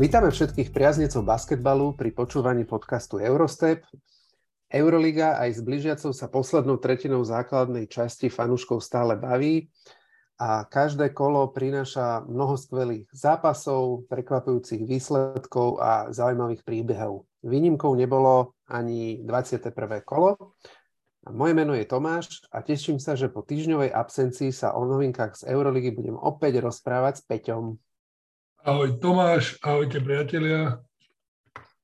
Vítame všetkých priaznicov basketbalu pri počúvaní podcastu Eurostep. Euroliga aj s blížiacou sa poslednou tretinou základnej časti fanúškov stále baví a každé kolo prináša mnoho skvelých zápasov, prekvapujúcich výsledkov a zaujímavých príbehov. Výnimkou nebolo ani 21. kolo. Moje meno je Tomáš a teším sa, že po týždňovej absencii sa o novinkách z Euroligy budem opäť rozprávať s Peťom. Ahoj Tomáš, ahojte priatelia.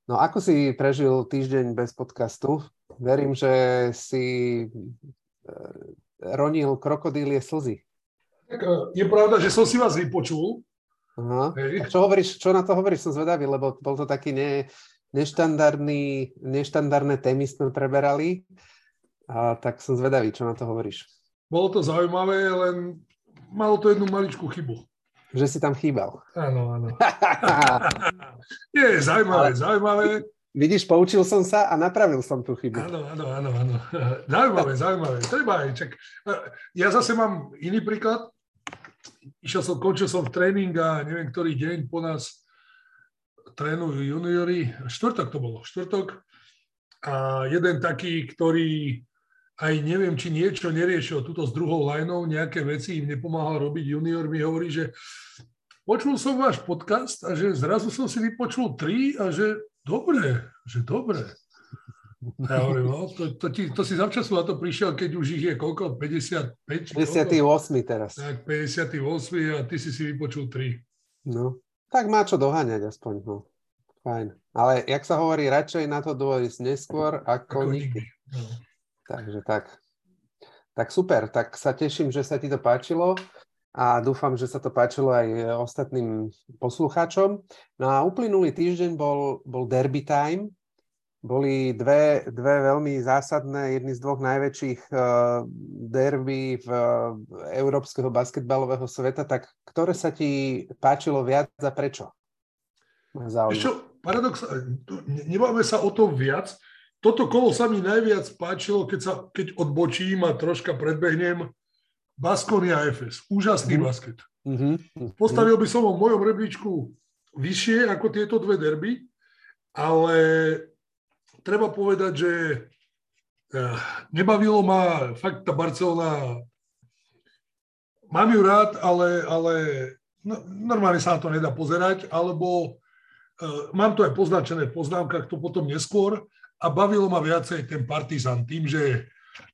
No ako si prežil týždeň bez podcastu? Verím, že si e, ronil krokodílie slzy. Tak, e, je pravda, že som si vás vypočul. Aha. Čo, hovoríš, čo na to hovoríš? Som zvedavý, lebo bol to taký ne, neštandardný, neštandardné témy sme preberali. A tak som zvedavý, čo na to hovoríš. Bolo to zaujímavé, len malo to jednu maličkú chybu. Že si tam chýbal. Áno, áno. Je, zaujímavé, zaujímavé. Vidíš, poučil som sa a napravil som tú chybu. Áno, áno, áno, áno. Zaujímavé, zaujímavé. Treba aj. Čak. Ja zase mám iný príklad. Išiel som, končil som v tréning a neviem, ktorý deň po nás trénujú juniori. Štvrtok to bolo, štvrtok. A jeden taký, ktorý aj neviem, či niečo neriešil túto s druhou lineou, nejaké veci im nepomáhal robiť junior, mi hovorí, že počul som váš podcast a že zrazu som si vypočul tri a že dobre, že dobre. Ja hovorím, no, to, to, ti, to si zavčasu na to prišiel, keď už ich je koľko? 55? 58 teraz. Tak, 58 a ty si si vypočul tri. No, tak má čo doháňať aspoň. No. Fajn. Ale jak sa hovorí, radšej na to dôjsť neskôr ako, ako nikdy. nikdy. No. Takže tak. Tak super, tak sa teším, že sa ti to páčilo a dúfam, že sa to páčilo aj ostatným poslucháčom. No a uplynulý týždeň bol, bol derby time. Boli dve, dve veľmi zásadné, jedny z dvoch najväčších uh, derby v uh, európskeho basketbalového sveta. Tak ktoré sa ti páčilo viac a prečo? Ešte, paradox, nebáme sa o tom viac, toto kolo sa mi najviac páčilo, keď, sa, keď odbočím a troška predbehnem. Baskonia FS. Úžasný mm-hmm. basket. Mm-hmm. Postavil by som ho v mojom rebríčku vyššie ako tieto dve derby, ale treba povedať, že eh, nebavilo ma fakt tá Barcelona. Mám ju rád, ale, ale no, normálne sa na to nedá pozerať, alebo uh, mám to aj poznačené v poznámkach, to potom neskôr, a bavilo ma viacej ten Partizan tým, že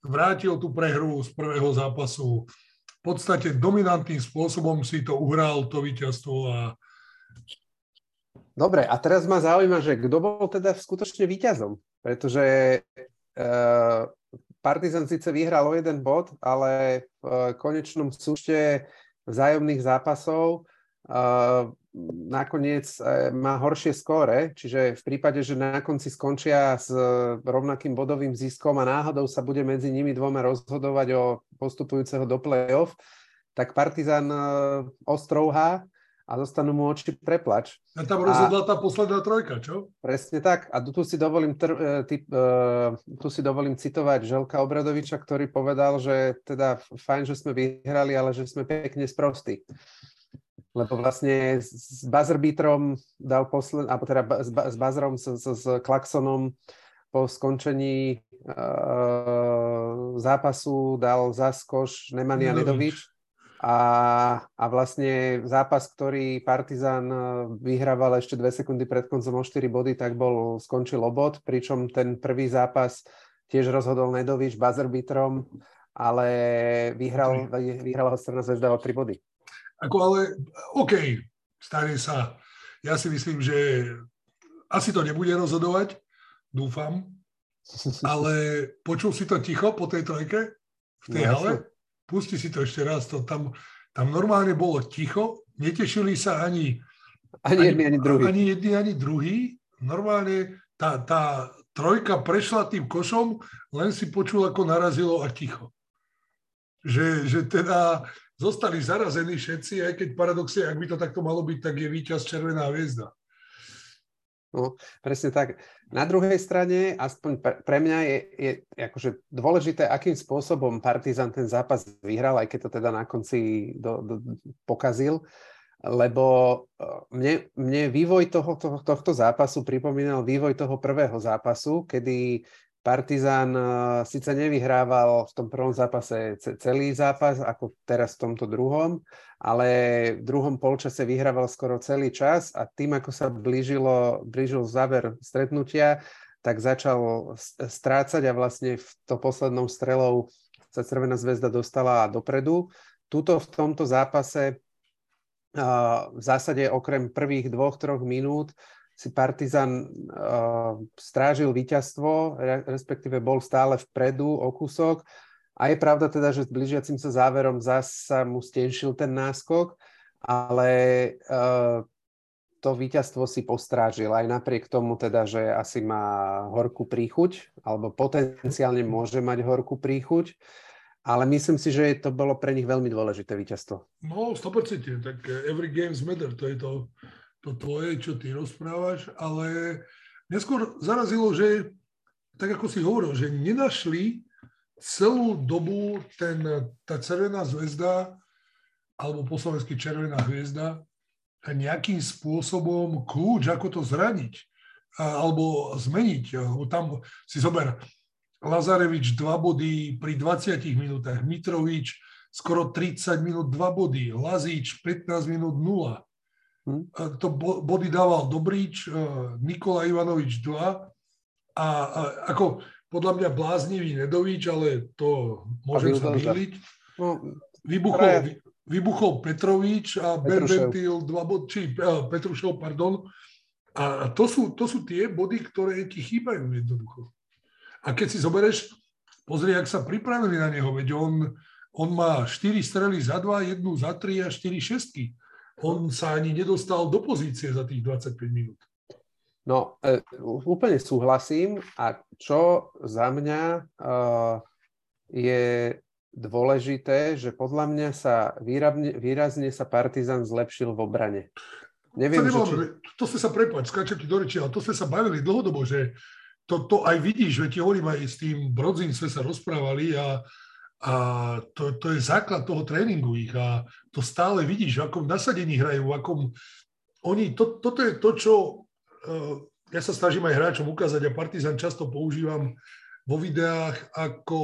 vrátil tú prehru z prvého zápasu. V podstate dominantným spôsobom si to uhral, to víťazstvo a Dobre, a teraz ma zaujíma, že kto bol teda skutočne víťazom? Pretože uh, Partizan síce vyhral o jeden bod, ale v konečnom súšte vzájomných zápasov uh, nakoniec e, má horšie skóre, čiže v prípade, že na konci skončia s rovnakým bodovým ziskom a náhodou sa bude medzi nimi dvoma rozhodovať o postupujúceho do play-off, tak Partizan e, ostrouhá a zostanú mu oči preplač. A tam rozhodla a, tá posledná trojka, čo? Presne tak. A tu si dovolím, tr, e, typ, uh, tu si dovolím citovať Želka Obradoviča, ktorý povedal, že teda fajn, že sme vyhrali, ale že sme pekne sprostí lebo vlastne s buzzerbeatrom dal posled, alebo teda s, s buzzerom, s, s, s klaksonom po skončení uh, zápasu dal zaskoš Nemanja Nedovič. A, a vlastne zápas, ktorý Partizan vyhrával ešte dve sekundy pred koncom o 4 body, tak bol, skončil obod, pričom ten prvý zápas tiež rozhodol Nedovič buzzerbeatrom, ale vyhral, vyhral ho Strana zväzda o 3 body. Ako ale, OK, stane sa. Ja si myslím, že asi to nebude rozhodovať, dúfam, ale počul si to ticho po tej trojke v tej no, hale? Pusti si to ešte raz. To tam, tam normálne bolo ticho, netešili sa ani, ani, ani ani druhý. Ani jedni, ani druhý. Normálne tá, tá trojka prešla tým košom, len si počul, ako narazilo a ticho. Že, že teda zostali zarazení všetci, aj keď paradoxne, ak by to takto malo byť, tak je víťaz Červená hviezda. No, presne tak. Na druhej strane, aspoň pre mňa je, je akože dôležité, akým spôsobom Partizan ten zápas vyhral, aj keď to teda na konci do, do, pokazil. lebo mne, mne vývoj toho, toho, tohto zápasu pripomínal vývoj toho prvého zápasu, kedy Partizán síce nevyhrával v tom prvom zápase celý zápas, ako teraz v tomto druhom, ale v druhom polčase vyhrával skoro celý čas a tým, ako sa blížilo, blížil záver stretnutia, tak začal strácať a vlastne v to poslednou strelou sa Červená zväzda dostala dopredu. Tuto v tomto zápase v zásade okrem prvých dvoch, troch minút si Partizan uh, strážil víťazstvo, respektíve bol stále vpredu o kúsok. A je pravda teda, že s blížiacim sa záverom zasa mu stenšil ten náskok, ale uh, to víťazstvo si postrážil aj napriek tomu teda, že asi má horkú príchuť, alebo potenciálne môže mať horkú príchuť. Ale myslím si, že to bolo pre nich veľmi dôležité víťazstvo. No, 100%. Tak every games matter, to je to, to tvoje, čo ty rozprávaš, ale neskôr zarazilo, že tak ako si hovoril, že nenašli celú dobu ten, tá Červená zväzda alebo po slovensky Červená hviezda nejakým spôsobom kľúč, ako to zraniť alebo zmeniť. Tam si zober, Lazarevič 2 body pri 20 minútach, Mitrovič skoro 30 minút 2 body, Lazíč 15 minút 0. Hm? To body dával Dobríč, e, Nikola Ivanovič 2 a, a ako podľa mňa bláznivý Nedovič, ale to môžem sa myliť. No, vybuchol, vybuchol Petrovič a Berbentil 2 body, či uh, Petrušov, pardon. A to sú, to sú tie body, ktoré ti chýbajú jednoducho. A keď si zoberieš, pozri, ak sa pripravili na neho, veď on, on má 4 strely za 2, jednu za 3 a 4 šestky on sa ani nedostal do pozície za tých 25 minút. No, e, úplne súhlasím a čo za mňa e, je dôležité, že podľa mňa sa výrazne, výrazne sa Partizan zlepšil v obrane. Neviem, to, nebolo, že či... to sme sa prepáč, skáčem ti do reči, ale to sme sa bavili dlhodobo, že to, to aj vidíš, veď ti hovorím aj s tým Brodzin sme sa rozprávali a a to, to je základ toho tréningu ich a to stále vidíš, v akom nasadení hrajú, v akom... Oni, to, toto je to, čo uh, ja sa snažím aj hráčom ukázať a Partizan často používam vo videách, ako,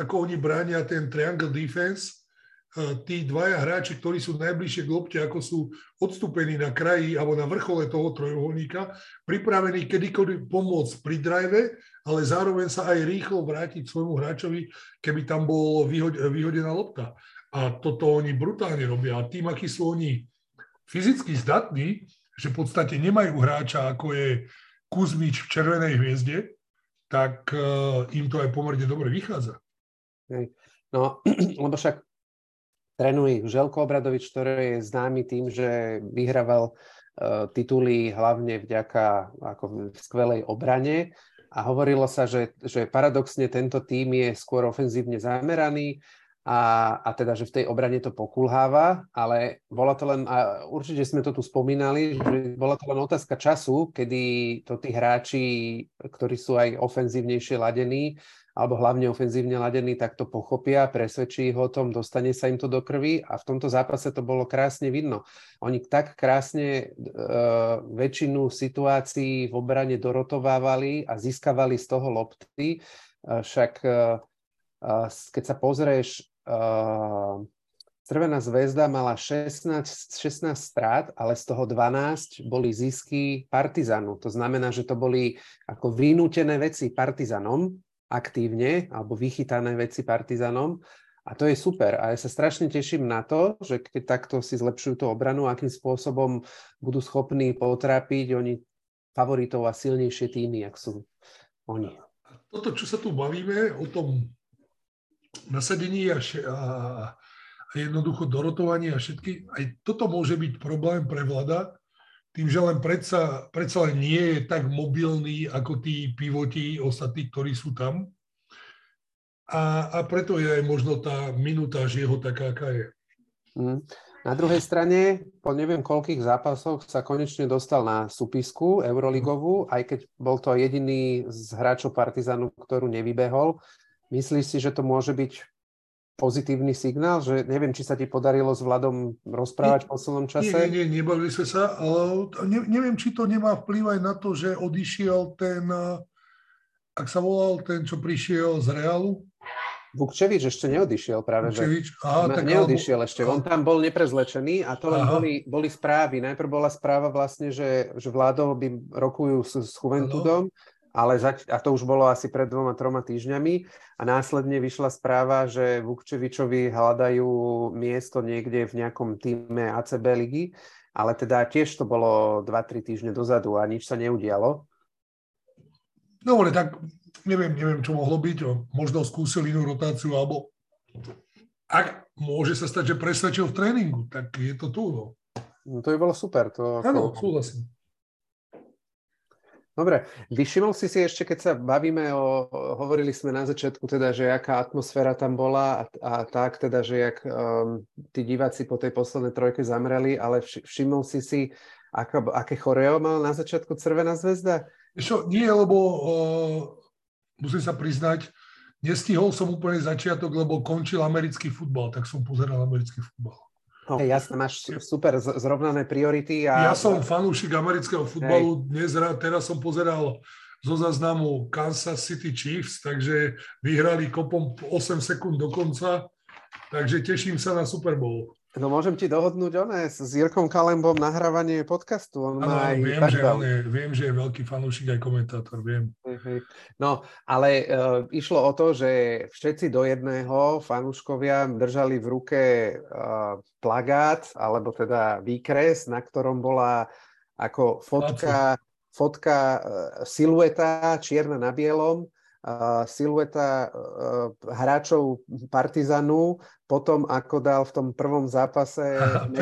ako oni bránia ten triangle defense, tí dvaja hráči, ktorí sú najbližšie k lopte, ako sú odstúpení na kraji alebo na vrchole toho trojuholníka, pripravení kedykoľvek pomôcť pri drive, ale zároveň sa aj rýchlo vrátiť svojmu hráčovi, keby tam bol vyhodená lopta. A toto oni brutálne robia. A tým, akí sú oni fyzicky zdatní, že v podstate nemajú hráča, ako je Kuzmič v Červenej hviezde, tak uh, im to aj pomerne dobre vychádza. No, lebo však trénuje Želko Obradovič, ktorý je známy tým, že vyhrával uh, tituly hlavne vďaka ako skvelej obrane a hovorilo sa, že, že paradoxne tento tým je skôr ofenzívne zameraný a, a teda, že v tej obrane to pokulháva, ale bola to len, a určite sme to tu spomínali, že bola to len otázka času, kedy to tí hráči, ktorí sú aj ofenzívnejšie ladení, alebo hlavne ofenzívne ladení, tak to pochopia, presvedčí ich o tom, dostane sa im to do krvi a v tomto zápase to bolo krásne vidno. Oni tak krásne e, väčšinu situácií v obrane dorotovávali a získavali z toho lopty, e, však e, keď sa pozrieš, e, Červená zväzda mala 16, 16 strát, ale z toho 12 boli zisky Partizanu. To znamená, že to boli ako vynútené veci Partizanom, aktívne alebo vychytané veci Partizanom a to je super. A ja sa strašne teším na to, že keď takto si zlepšujú tú obranu, akým spôsobom budú schopní potrápiť oni favoritov a silnejšie týmy, ak sú oni. Toto, čo sa tu bavíme o tom nasadení a, a, a jednoducho dorotovaní a všetky, aj toto môže byť problém pre vláda, tým, že len predsa, predsa len nie je tak mobilný ako tí pivoti ostatní, ktorí sú tam. A, a preto je aj možno tá minutáž jeho taká, aká je. Mm. Na druhej strane, po neviem koľkých zápasoch sa konečne dostal na súpisku Euroligovú, aj keď bol to jediný z hráčov Partizanu, ktorú nevybehol. Myslíš si, že to môže byť pozitívny signál, že neviem, či sa ti podarilo s Vladom rozprávať v poslednom čase? Nie, nie, nie, nebavili sme sa, ale ne, neviem, či to nemá vplyv aj na to, že odišiel ten, ak sa volal ten, čo prišiel z Realu, Vukčevič ešte neodišiel práve, Vukčevič, aha, tak neodišiel alebo... ešte, on tam bol neprezlečený a to len boli, boli správy. Najprv bola správa vlastne, že, že vládou by rokujú s, s Juventudom, ale zač- a to už bolo asi pred dvoma, troma týždňami a následne vyšla správa, že Vukčevičovi hľadajú miesto niekde v nejakom týme ACB ligy, ale teda tiež to bolo 2-3 týždne dozadu a nič sa neudialo. Dobre, tak neviem, neviem, čo mohlo byť, možno skúsil inú rotáciu, alebo ak môže sa stať, že presvedčil v tréningu, tak je to tu. No. No to by bolo super. To, Áno, súhlasím. Dobre, vyšimol si si ešte, keď sa bavíme o, hovorili sme na začiatku teda, že aká atmosféra tam bola a, a tak teda, že jak um, tí diváci po tej poslednej trojke zamreli, ale všimol si si, aká, aké choreo mal na začiatku Crvená zväzda? Ešte nie, lebo uh, musím sa priznať, nestihol som úplne začiatok, lebo končil americký futbal, tak som pozeral americký futbal. No, jasne, máš super zrovnané priority. A... Ja som fanúšik amerického futbalu, dnes teraz som pozeral zo záznamu Kansas City Chiefs, takže vyhrali kopom 8 sekúnd do konca, takže teším sa na Super Bowl. No môžem ti dohodnúť oné s Jirkom Kalembom nahrávanie podcastu. On ano, má viem, že on je, viem, že je veľký fanúšik aj komentátor, viem. No, ale uh, išlo o to, že všetci do jedného fanúškovia držali v ruke uh, plagát, alebo teda výkres, na ktorom bola ako fotka, fotka uh, silueta čierna na bielom silueta hráčov Partizanu potom, ako dal v tom prvom zápase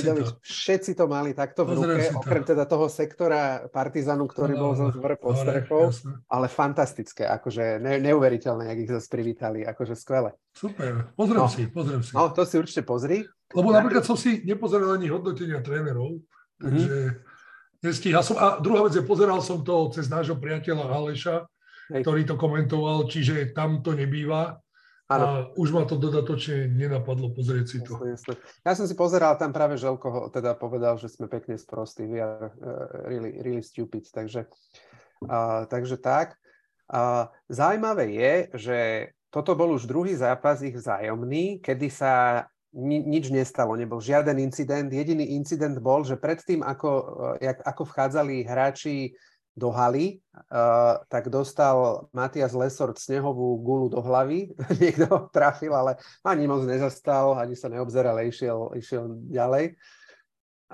to. Všetci to mali takto v Pozriem ruke, okrem teda toho sektora Partizanu, ktorý no, bol no, zase pod strechou, ale fantastické, akože ne, neuveriteľné, jak ich zase privítali, akože skvelé. Super, pozriem no. si, pozriem si. No, to si určite pozri. Lebo napríklad som si nepozeral ani hodnotenia trénerov, takže mm-hmm. nestíhal som. A druhá vec je, pozeral som to cez nášho priateľa Aleša, Hej. ktorý to komentoval, čiže tam to nebýva. Ano. A už ma to dodatočne nenapadlo pozrieť si to. Jasne, jasne. Ja som si pozeral, tam práve Želko teda povedal, že sme pekne sprostí, we are uh, really, really stupid, takže, uh, takže tak. Uh, zaujímavé je, že toto bol už druhý zápas ich vzájomný, kedy sa ni- nič nestalo, nebol žiaden incident. Jediný incident bol, že predtým, ako, jak, ako vchádzali hráči do haly, uh, tak dostal Matias Lesort snehovú gulu do hlavy. Niekto trafil, ale ani moc nezastal, ani sa neobzeral, išiel, išiel ďalej.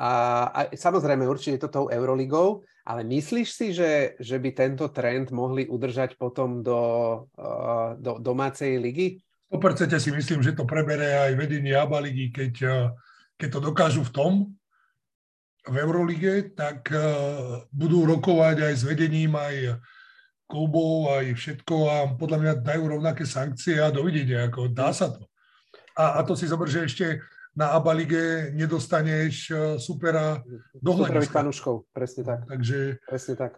A, a samozrejme, určite je to tou Euroligou, ale myslíš si, že, že by tento trend mohli udržať potom do, uh, do domácej ligy? 100% si myslím, že to prebere aj vedenie ABA ligy, keď, keď to dokážu v tom, v Eurolige, tak eh, budú rokovať aj s vedením, aj klubov, aj všetko a podľa mňa dajú rovnaké sankcie a dovidenia, ako dá sa to. A, a to si zober, že ešte na ABA lige nedostaneš eh, supera do hľadiska. Fanúškov, presne tak. Takže... Presne tak.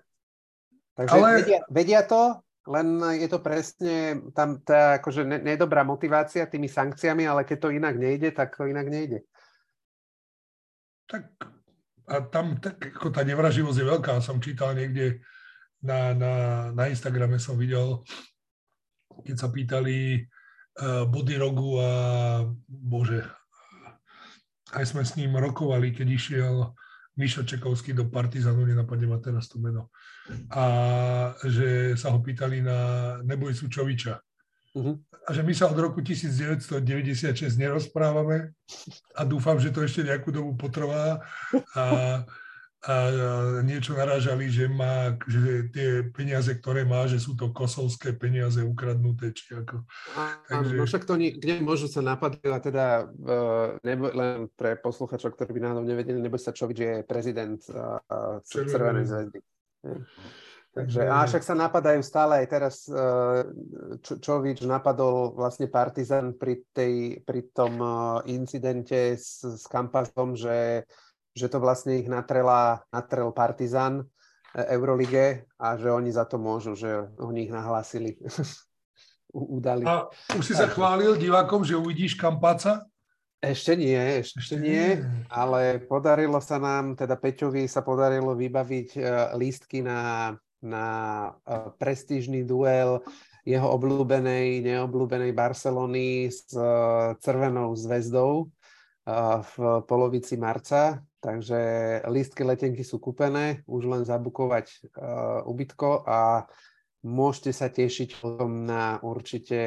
Takže ale... vedia, vedia to, len je to presne tam tá akože nedobrá motivácia tými sankciami, ale keď to inak nejde, tak to inak nejde. Tak a tam tak, ako tá nevraživosť je veľká. Som čítal niekde na, na, na Instagrame, som videl, keď sa pýtali uh, Body Rogu a bože, aj sme s ním rokovali, keď išiel Mišo Čekovský do Partizanu, nenapadne ma teraz to meno. A že sa ho pýtali na Neboj Sučoviča. Uh-huh. A že my sa od roku 1996 nerozprávame a dúfam, že to ešte nejakú dobu potrvá. A, a niečo narážali, že, má, že tie peniaze, ktoré má, že sú to kosovské peniaze ukradnuté, či ako. Takže... No však to nie, kde môžu sa napadať, a teda uh, nebo, len pre posluchačov, ktorí by náhodou nevedeli, nebo sa Čovič je prezident uh, Červenej zväzdy. Takže, a však sa napadajú stále aj teraz, eh, Čo, Čovič napadol vlastne Partizan pri, tej, pri tom eh, incidente s, s Kampasom, že, že to vlastne ich natrela, natrel Partizan eh, Eurolige a že oni za to môžu, že oni ich nahlásili. udali. A už si sa chválil divákom, že uvidíš Kampáca? Ešte nie, ešte, ešte nie, ale podarilo sa nám, teda Peťovi sa podarilo vybaviť lístky na, na uh, prestížny duel jeho obľúbenej, neobľúbenej Barcelony s uh, Červenou zväzdou uh, v polovici marca, takže lístky letenky sú kúpené, už len zabukovať ubytko a Môžete sa tešiť potom na určite,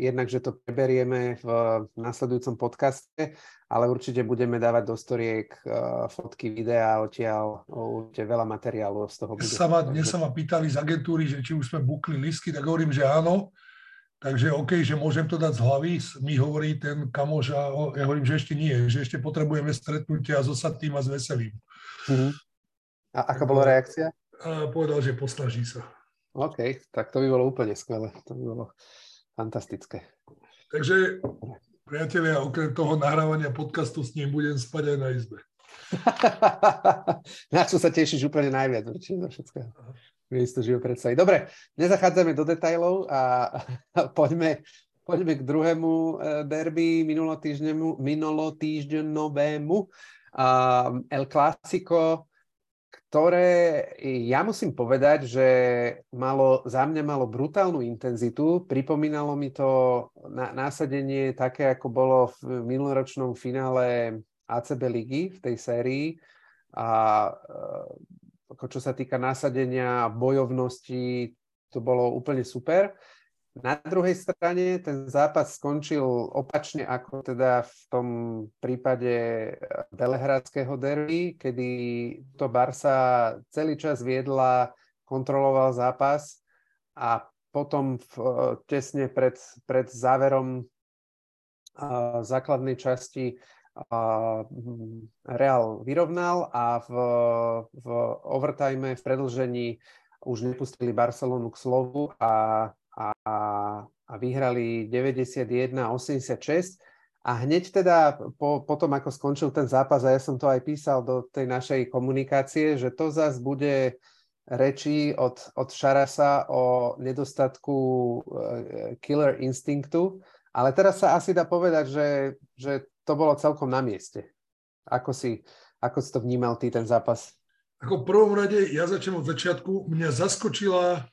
jednak, že to preberieme v nasledujúcom podcaste, ale určite budeme dávať do storiek uh, fotky, videá odtiaľ, určite veľa materiálu z toho bude. Sa ma, dnes sa ma pýtali z agentúry, že či už sme bukli listky, tak hovorím, že áno. Takže OK, že môžem to dať z hlavy, mi hovorí ten kamoš a ja hovorím, že ešte nie, že ešte potrebujeme stretnutia s osadným a s veselým. Uh-huh. A aká bola reakcia? A povedal, že posnaží sa. OK, tak to by bolo úplne skvelé. To by bolo fantastické. Takže, priatelia, okrem toho nahrávania podcastu s ním budem spať aj na izbe. na čo sa tešíš úplne najviac, určite zo všetkého. to žijú predsa. Dobre, nezachádzame do detajlov a poďme, poďme k druhému e, derby minulotýždňovému. El Clásico ktoré ja musím povedať, že malo, za mňa malo brutálnu intenzitu. Pripomínalo mi to na, násadenie také, ako bolo v minuloročnom finále ACB ligy v tej sérii. A eh, ako čo sa týka násadenia bojovnosti, to bolo úplne super. Na druhej strane ten zápas skončil opačne ako teda v tom prípade Belehradského derby, kedy to Barsa celý čas viedla, kontroloval zápas a potom v, tesne pred, pred záverom uh, základnej časti uh, Real vyrovnal a v, v overtime, v predlžení už nepustili Barcelonu k slovu a a, a vyhrali 91-86. A hneď teda po, potom, ako skončil ten zápas, a ja som to aj písal do tej našej komunikácie, že to zase bude reči od, od Šarasa o nedostatku uh, killer instinktu, ale teraz sa asi dá povedať, že, že to bolo celkom na mieste. Ako si, ako si to vnímal ty, ten zápas? Ako prvom rade, ja začnem od začiatku, mňa zaskočila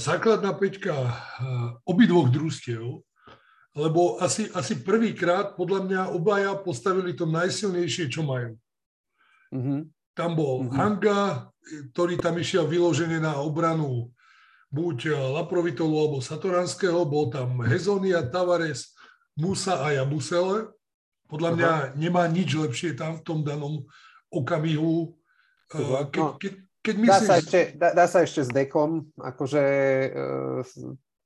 základná peťka obidvoch družstiev, lebo asi, asi prvýkrát podľa mňa obaja postavili to najsilnejšie, čo majú. Mm-hmm. Tam bol mm-hmm. Hanga, ktorý tam išiel vyložený na obranu buď Laprovitolu alebo Satoranského, bol tam Hezonia, Tavares, Musa a Jabusele. Podľa mňa uh-huh. nemá nič lepšie tam v tom danom okamihu. Uh, keď, keď, myslíš... dá, sa ešte, dá, dá sa ešte s dekom akože uh,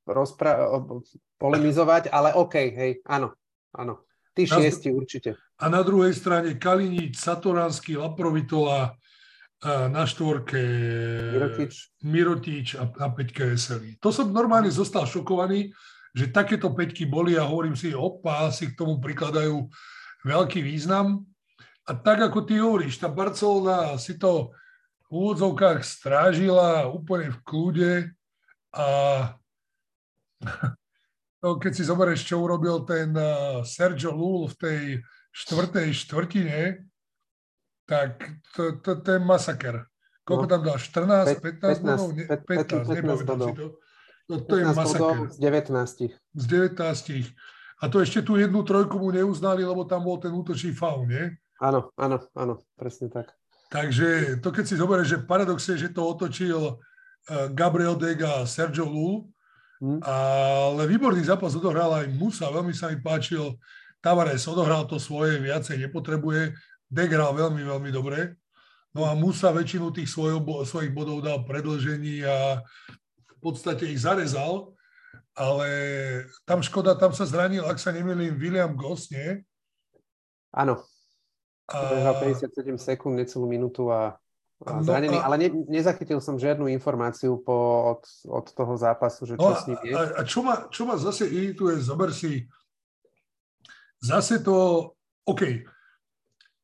rozpra- polemizovať, ale OK, hej, áno, áno. Tí na, šiesti určite. A na druhej strane Kalinič, Satoranský, Laprovitola, na štvorke Mirotič, Mirotič a na peťke Veselý. To som normálne zostal šokovaný, že takéto peťky boli a hovorím si, opa, si k tomu prikladajú veľký význam. A tak ako ty hovoríš, tá Barcelona si to v úvodzovkách strážila úplne v kľude a to, keď si zoberieš, čo urobil ten uh, Sergio Lul v tej štvrtej štvrtine, tak to, to, to je masaker. Koľko no. tam dal? 14, 15, 15 bodov? 15, 15, 15 bodov. Si to. No, to je masaker. Z 19. Z 19. A to ešte tú jednu trojku mu neuznali, lebo tam bol ten útočný faul, nie? Áno, áno, áno, presne tak. Takže to keď si zoberieš, že paradox je, že to otočil eh, Gabriel Dega a Sergio Lul, hmm. ale výborný zápas odohral aj Musa, veľmi sa mi páčil. Tavares odohral to svoje, viacej nepotrebuje. Deg hral veľmi, veľmi dobre. No a Musa väčšinu tých svojho, svojich bodov dal predlžení a v podstate ich zarezal, ale tam škoda, tam sa zranil, ak sa nemýlim, William Goss, nie? Áno, Behal 57 sekúnd, necelú minútu a, a no, zranený, a... ale ne, nezachytil som žiadnu informáciu po, od, od toho zápasu, že čo no, s ním je. A, a čo, ma, čo ma zase irituje, zober si, zase to, OK,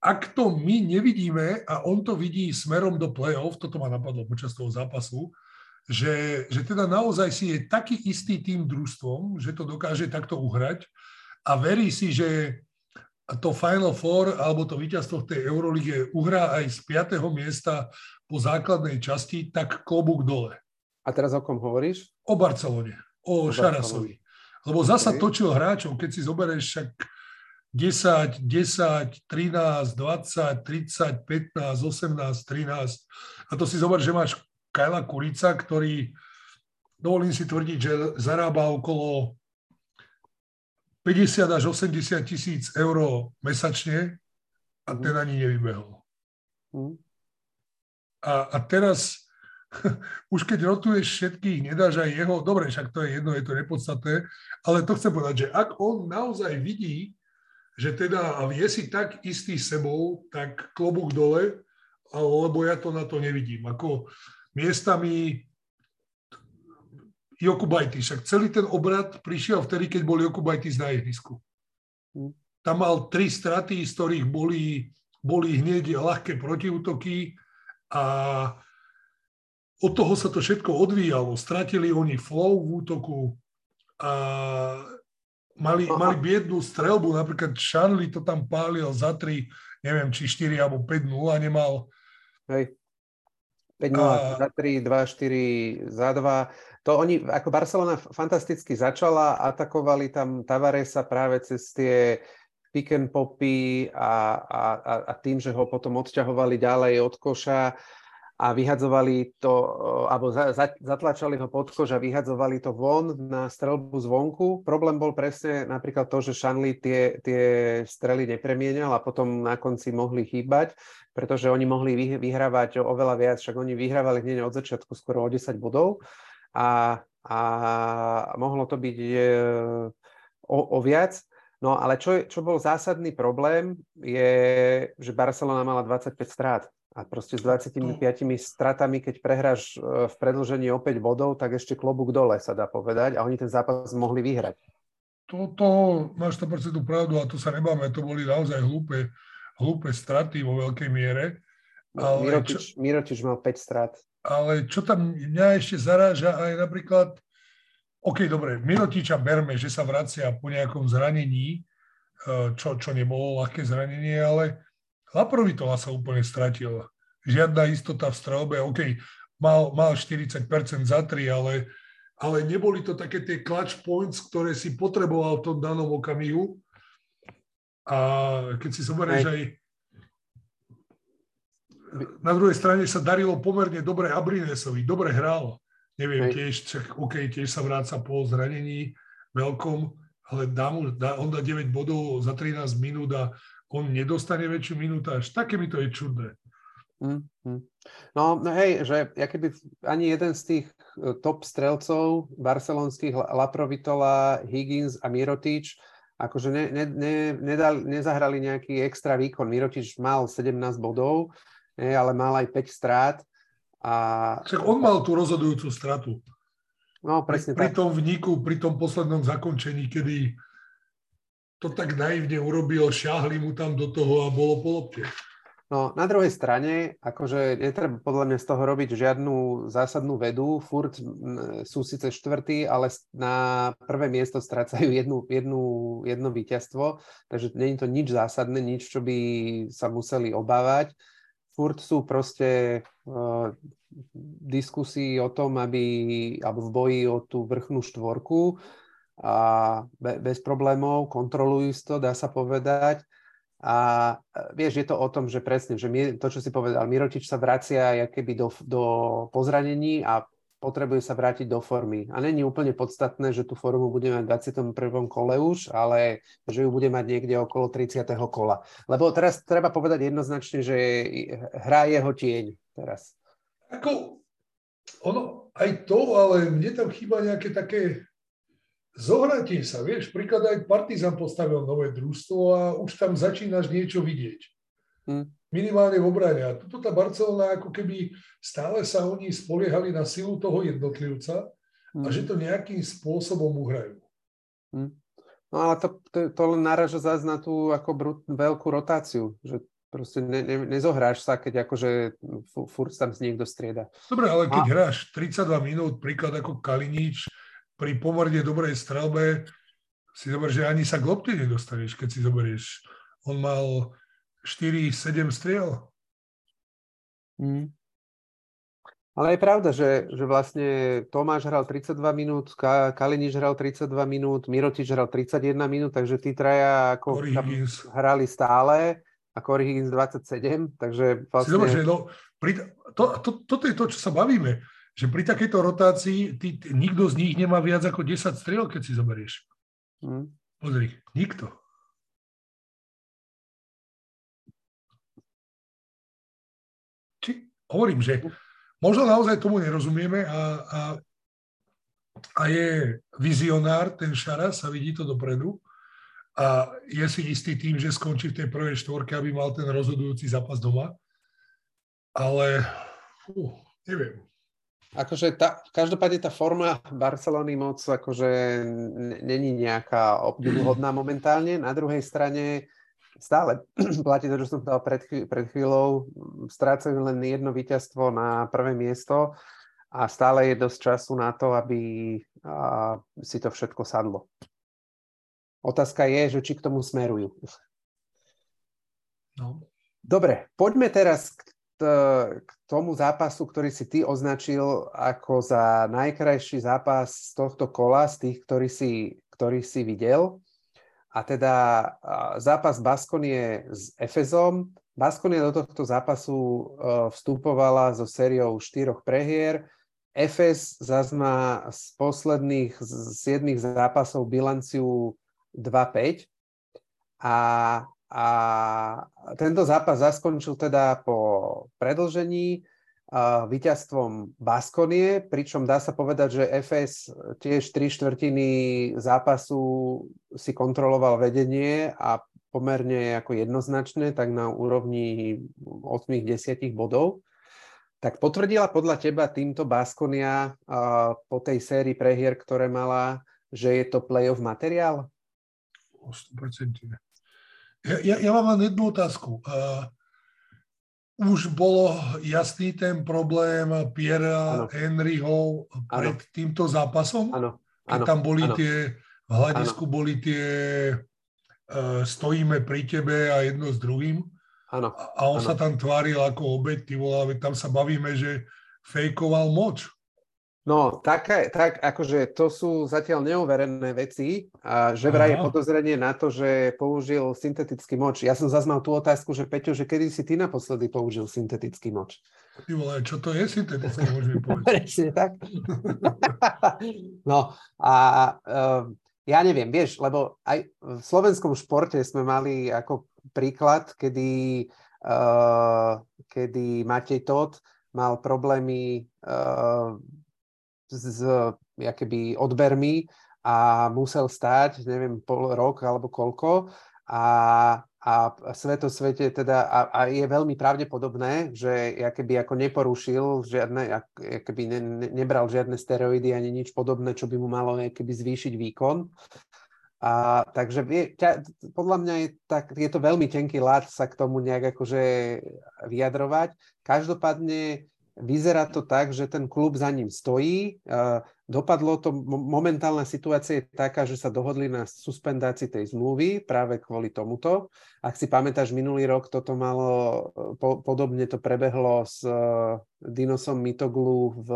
ak to my nevidíme a on to vidí smerom do play-off, toto ma napadlo počas toho zápasu, že, že teda naozaj si je taký istý tým družstvom, že to dokáže takto uhrať a verí si, že to Final Four alebo to víťazstvo v tej Eurolige uhrá aj z 5. miesta po základnej časti, tak klobúk dole. A teraz o kom hovoríš? O Barcelone, o, o Šarasovi. Lebo zasa okay. točil hráčov, keď si zoberieš však 10, 10, 13, 20, 30, 15, 18, 13. A to si zober, že máš Kajla Kurica, ktorý, dovolím si tvrdiť, že zarába okolo 50 až 80 tisíc eur mesačne a ten ani nevybehol. Mm. A, a teraz už keď rotuješ všetkých, nedáš aj jeho, dobre, však to je jedno, je to nepodstatné, ale to chcem povedať, že ak on naozaj vidí, že teda je si tak istý sebou, tak klobúk dole, lebo ja to na to nevidím. Ako miestami Jokubajty. Však celý ten obrad prišiel vtedy, keď bol Jokubajty na ihrisku. Hm. Tam mal tri straty, z ktorých boli, boli hneď ľahké protiútoky a od toho sa to všetko odvíjalo. Stratili oni flow v útoku a mali, mali biednú strelbu. Napríklad Šanli to tam pálil za 3, neviem, či 4 alebo 5-0 nemal. Hej. 5-0 a... za 3, 2-4 za 2 to oni, ako Barcelona fantasticky začala, atakovali tam Tavaresa práve cez tie pick and popy a, a, a tým, že ho potom odťahovali ďalej od koša a vyhadzovali to, alebo za, za, zatlačali ho pod kož a vyhadzovali to von na strelbu zvonku. Problém bol presne napríklad to, že Šanli tie, tie strely nepremienal a potom na konci mohli chýbať, pretože oni mohli vyhrávať oveľa viac, však oni vyhrávali hneď od začiatku skoro o 10 bodov a, a mohlo to byť e, o, o viac. No ale čo, čo bol zásadný problém, je, že Barcelona mala 25 strát. A proste s 25 stratami, keď prehráš e, v predlžení o 5 bodov, tak ešte klobúk dole sa dá povedať a oni ten zápas mohli vyhrať. Toto, máš 100% pravdu a tu sa nebáme, to boli naozaj hlúpe, hlúpe straty vo veľkej miere. No, ale Mirotič, čo... Mirotič mal 5 strat ale čo tam mňa ešte zaráža aj napríklad, OK, dobre, Mirotiča berme, že sa vracia po nejakom zranení, eh, čo, čo nebolo ľahké zranenie, ale Laprovitola sa úplne stratil. Žiadna istota v strelbe, OK, mal, mal 40% za 3, ale, ale neboli to také tie clutch points, ktoré si potreboval v tom danom okamihu. A keď si zoberieš aj, aj na druhej strane sa darilo pomerne dobre Abrinesovi, dobre hral. Neviem, tiež, čak, OK, tiež sa vráca po zranení veľkom, ale dá mu, dá, on dá 9 bodov za 13 minút a on nedostane väčšiu až Také mi to je čudné. Mm, mm. No, no hej, že ja keby ani jeden z tých e, top strelcov barcelonských Laprovitola, Higgins a Mirotič akože ne, ne, ne, nedal, nezahrali nejaký extra výkon. Mirotič mal 17 bodov, ale mal aj 5 strát. A... Však on mal tú rozhodujúcu stratu. No, presne pri, pri tom vniku, pri tom poslednom zakončení, kedy to tak naivne urobil, šahli mu tam do toho a bolo po lopte. No, na druhej strane, akože netreba podľa mňa z toho robiť žiadnu zásadnú vedu. Furt sú síce štvrtí, ale na prvé miesto strácajú jednu, jednu, jedno víťazstvo, takže je to nič zásadné, nič, čo by sa museli obávať furt sú proste uh, diskusii o tom, aby, alebo v boji o tú vrchnú štvorku a be, bez problémov, kontrolujú to, dá sa povedať. A e, vieš, je to o tom, že presne, že to, čo si povedal, Mirotič sa vracia keby do, do pozranení a potrebuje sa vrátiť do formy. A není úplne podstatné, že tú formu bude mať v 21. kole už, ale že ju bude mať niekde okolo 30. kola. Lebo teraz treba povedať jednoznačne, že hrá jeho tieň teraz. Ako, ono, aj to, ale mne tam chýba nejaké také zohratie sa, vieš, príklad aj Partizan postavil nové družstvo a už tam začínaš niečo vidieť. Hmm minimálne v obrane. A tuto tá Barcelona, ako keby stále sa oni spoliehali na silu toho jednotlivca mm. a že to nejakým spôsobom uhrajú. Mm. No ale to, to, to len naraža zase na tú ako brut, veľkú rotáciu, že Proste ne, ne, nezohráš sa, keď akože furt tam niekto strieda. Dobre, ale keď A... hráš 32 minút, príklad ako Kalinič, pri pomerne dobrej strelbe, si zober, že ani sa k lopte nedostaneš, keď si zoberieš. On mal 4-7 striel. Mm. Ale je pravda, že, že vlastne Tomáš hral 32 minút, Kalinič hral 32 minút, Mirotič hral 31 minút, takže tí traja ako hrali stále a Corey Higgins 27, takže vlastne... Dobre, že no, pri, to, to, toto je to, čo sa bavíme, že pri takejto rotácii ty, ty, nikto z nich nemá viac ako 10 striel, keď si zoberieš. Hmm. Pozri, nikto. Či, hovorím, že možno naozaj tomu nerozumieme a, a, a je vizionár ten Šaras a vidí to dopredu a je si istý tým, že skončí v tej prvej štvorke, aby mal ten rozhodujúci zápas doma. Ale fú, neviem. Akože tá, každopádne tá forma Barcelony moc akože není nejaká obdivuhodná momentálne. Na druhej strane stále platí to, čo som dal pred, pred chvíľou. Strácajú len jedno víťazstvo na prvé miesto a stále je dosť času na to, aby a, si to všetko sadlo. Otázka je, že či k tomu smerujú. No. Dobre, poďme teraz k, k tomu zápasu, ktorý si ty označil ako za najkrajší zápas z tohto kola, z tých, ktorý si, ktorý si videl. A teda zápas Baskonie s Efezom. Baskonie do tohto zápasu e, vstupovala so sériou štyroch prehier. Efes zase má z posledných siedmých zápasov bilanciu 2-5 a, a tento zápas zaskončil teda po predlžení víťazstvom Baskonie, pričom dá sa povedať, že FS tiež tri štvrtiny zápasu si kontroloval vedenie a pomerne ako jednoznačné, tak na úrovni 8-10 bodov. Tak potvrdila podľa teba týmto Baskonia po tej sérii prehier, ktoré mala, že je to playoff materiál? o 100%. Ja, ja, mám len jednu otázku. Uh, už bolo jasný ten problém Piera Henryho pred ano. týmto zápasom? Áno. Keď tam boli ano. tie, v hľadisku ano. boli tie uh, stojíme pri tebe a jedno s druhým. Ano. A on ano. sa tam tváril ako obeď, ty volá, tam sa bavíme, že fejkoval moč. No, tak, tak akože to sú zatiaľ neuverené veci a že vraj je podozrenie na to, že použil syntetický moč. Ja som zazmal tú otázku, že Peťo, že kedy si ty naposledy použil syntetický moč? Ty vole, čo to je syntetický moč, mi Presne tak. no a uh, ja neviem, vieš, lebo aj v slovenskom športe sme mali ako príklad, kedy, uh, kedy Matej Todt mal problémy uh, s jakoby odbermi a musel stáť, neviem, pol rok alebo koľko a, a sveto svete teda a, a je veľmi pravdepodobné, že jakoby ako neporušil žiadne, jakoby ne, ne, nebral žiadne steroidy ani nič podobné, čo by mu malo jakoby zvýšiť výkon. A, takže je, ťa, podľa mňa je, tak, je to veľmi tenký lát sa k tomu nejak akože vyjadrovať. Každopádne Vyzerá to tak, že ten klub za ním stojí. Dopadlo to, momentálna situácia je taká, že sa dohodli na suspendácii tej zmluvy práve kvôli tomuto. Ak si pamätáš, minulý rok toto malo, po, podobne to prebehlo s e, Dinosom Mitoglu v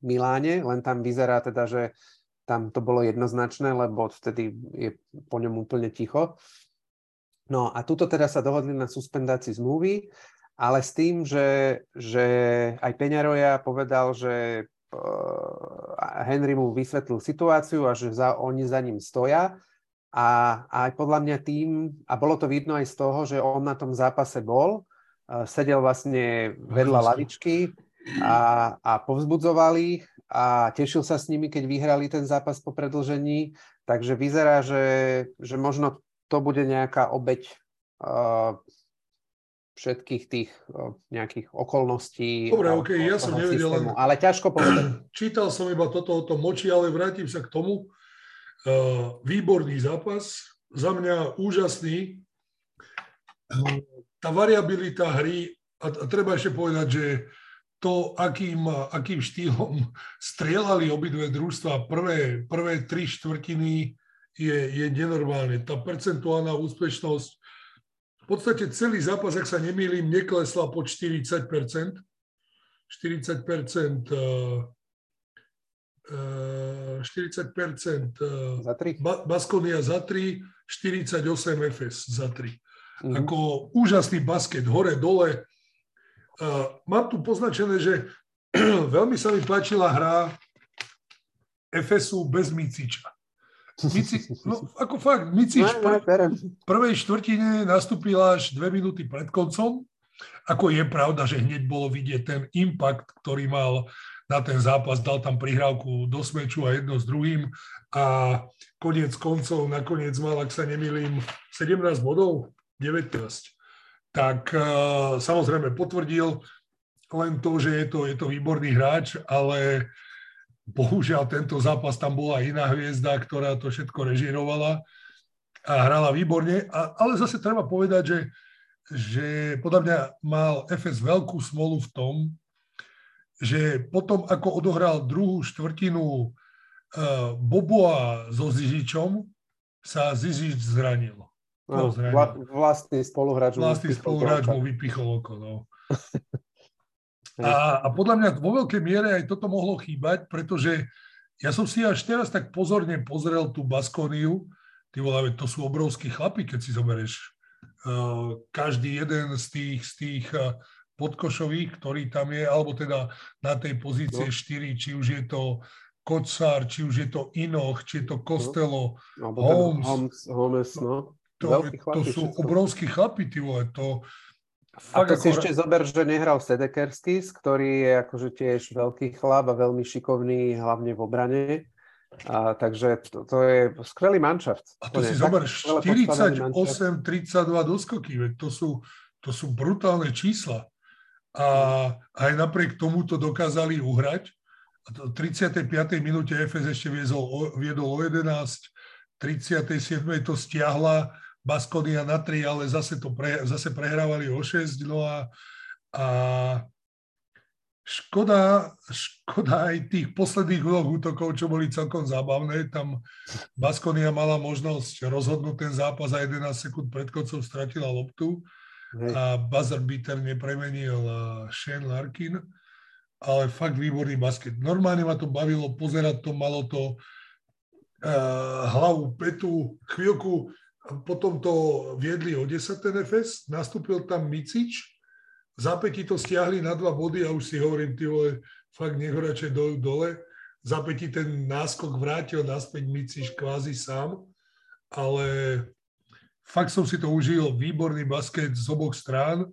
Miláne, len tam vyzerá teda, že tam to bolo jednoznačné, lebo vtedy je po ňom úplne ticho. No a tuto teda sa dohodli na suspendácii zmluvy ale s tým, že, že aj Peňaroja povedal, že uh, Henry mu vysvetlil situáciu a že za, oni za ním stoja. A, a aj podľa mňa tým, a bolo to vidno aj z toho, že on na tom zápase bol, uh, sedel vlastne vedľa lavičky a, a povzbudzoval ich a tešil sa s nimi, keď vyhrali ten zápas po predlžení. Takže vyzerá, že, že možno to bude nejaká obeď uh, všetkých tých nejakých okolností. Dobre, ok, ja som nevedel. Systému, ale ťažko povedať. Čítal som iba toto o tom moči, ale vrátim sa k tomu. Uh, výborný zápas, za mňa úžasný. Uh, tá variabilita hry, a, a treba ešte povedať, že to, akým, akým štýlom strieľali obidve družstva prvé, prvé tri štvrtiny, je, je nenormálne. Tá percentuálna úspešnosť, v podstate celý zápas, ak sa nemýlim, neklesla pod 40 40 40 za 3. Baskonia za 3, 48 FS za 3. Mm. Ako úžasný basket, hore, dole. Uh, mám tu poznačené, že veľmi sa mi páčila hra FSU bez Miciča. Mici, no, ako fakt, Micič no, v prvej štvrtine nastúpil až dve minúty pred koncom. Ako je pravda, že hneď bolo vidieť ten impact, ktorý mal na ten zápas, dal tam prihrávku do smeču a jedno s druhým a koniec koncov nakoniec mal, ak sa nemýlim, 17 bodov. 19. Tak uh, samozrejme potvrdil len to, že je to, je to výborný hráč, ale bohužiaľ tento zápas tam bola iná hviezda, ktorá to všetko režirovala a hrala výborne. A, ale zase treba povedať, že, že podľa mňa mal FS veľkú smolu v tom, že potom, ako odohral druhú štvrtinu uh, Boboa so Zižičom, sa Zižič zranil. No, vla, vlastný spoluhráč vlastný spoluhráč mu vypichol oko. No. a, a podľa mňa vo veľkej miere aj toto mohlo chýbať, pretože ja som si až teraz tak pozorne pozrel tú Baskoniu. Ty vole, to sú obrovskí chlapi, keď si zoberieš. Uh, každý jeden z tých, z tých uh, podkošových, ktorý tam je, alebo teda na tej pozície no. 4, či už je to Kocár, či už je to Inoch, či je to Costello, no. Holmes. Holmes, Holmes no. To, to sú všetko. obrovskí chlapi, ty vole, to... A to si ako... ešte zober, že nehral Sedekerskis, ktorý je akože tiež veľký chlap a veľmi šikovný, hlavne v obrane. A, takže to, to je skvelý manšaft. A to, to si zober, 48-32 doskoky, veď to sú, to sú brutálne čísla. A aj napriek tomu to dokázali uhrať. A to 35. minúte FS ešte viedol, viedol o 11, 37. to stiahla Baskonia na 3, ale zase, to pre, zase prehrávali o 6. No a, a škoda, škoda aj tých posledných úloh útokov, čo boli celkom zábavné. Tam Baskonia mala možnosť rozhodnúť ten zápas a 11 sekúnd pred koncom stratila loptu a buzzer beater nepremenil Shane Larkin, ale fakt výborný basket. Normálne ma to bavilo pozerať to, malo to uh, hlavu, petu, chvíľku potom to viedli o 10 ten nastúpil tam Micič, zápäti to stiahli na dva body a už si hovorím, ty vole, fakt nech radšej dole, dole. Zápäti ten náskok vrátil naspäť Micič kvázi sám, ale fakt som si to užil, výborný basket z oboch strán.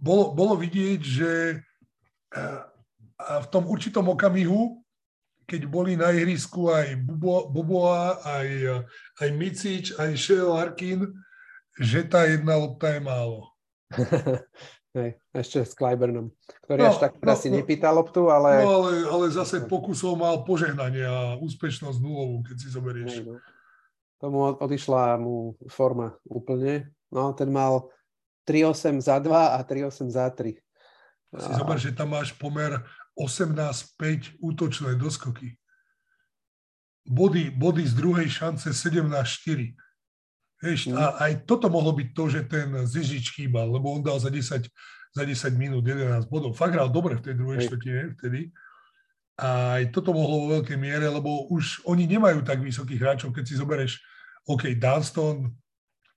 Bolo, bolo vidieť, že v tom určitom okamihu keď boli na ihrisku aj Boboa, aj, aj Micič, aj Shea Larkin, že tá jedna lopta je málo. Hej, ešte s Kleibernom, ktorý no, až tak no, si no, nepýta loptu, ale... No ale, ale zase pokusov mal požehnanie a úspešnosť nulovú, keď si zoberieš. Hej, no. Tomu odišla mu forma úplne. No, ten mal 3-8 za 2 a 3-8 za 3. Si zober, že tam máš pomer 18-5 útočné doskoky. Body, body z druhej šance 17-4. Vieš, a mm. aj toto mohlo byť to, že ten Zižič chýbal, lebo on dal za 10, za 10 minút 11 bodov. Fakt hral dobre v tej druhej štvrtine vtedy. A aj toto mohlo vo veľkej miere, lebo už oni nemajú tak vysokých hráčov, keď si zoberieš, OK, Dunston,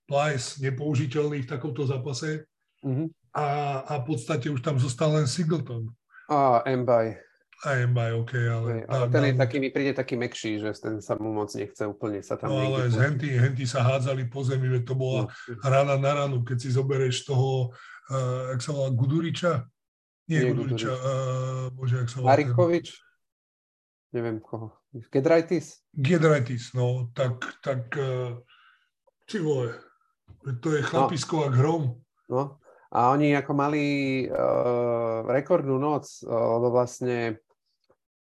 Plyce, nepoužiteľný v takomto zápase mm-hmm. A, a v podstate už tam zostal len Singleton. A Mbaj. A Mbaj, OK, ale... Hej, ale ten je taký, mi príde taký mekší, že ten sa mu moc nechce úplne sa tam... No ale z henty, henty sa hádzali po zemi, veď to bola no. rana na ranu, keď si zoberieš toho, uh, jak sa volá, Guduriča? Nie, Nie Guduriča, uh, bože, jak sa volá. Marikovič? Ten... Neviem koho. Gedraitis? Gedraitis, no, tak, tak, uh, či vole, to je chlapisko no. a hrom. No, a oni ako mali uh, rekordnú noc, uh, lebo vlastne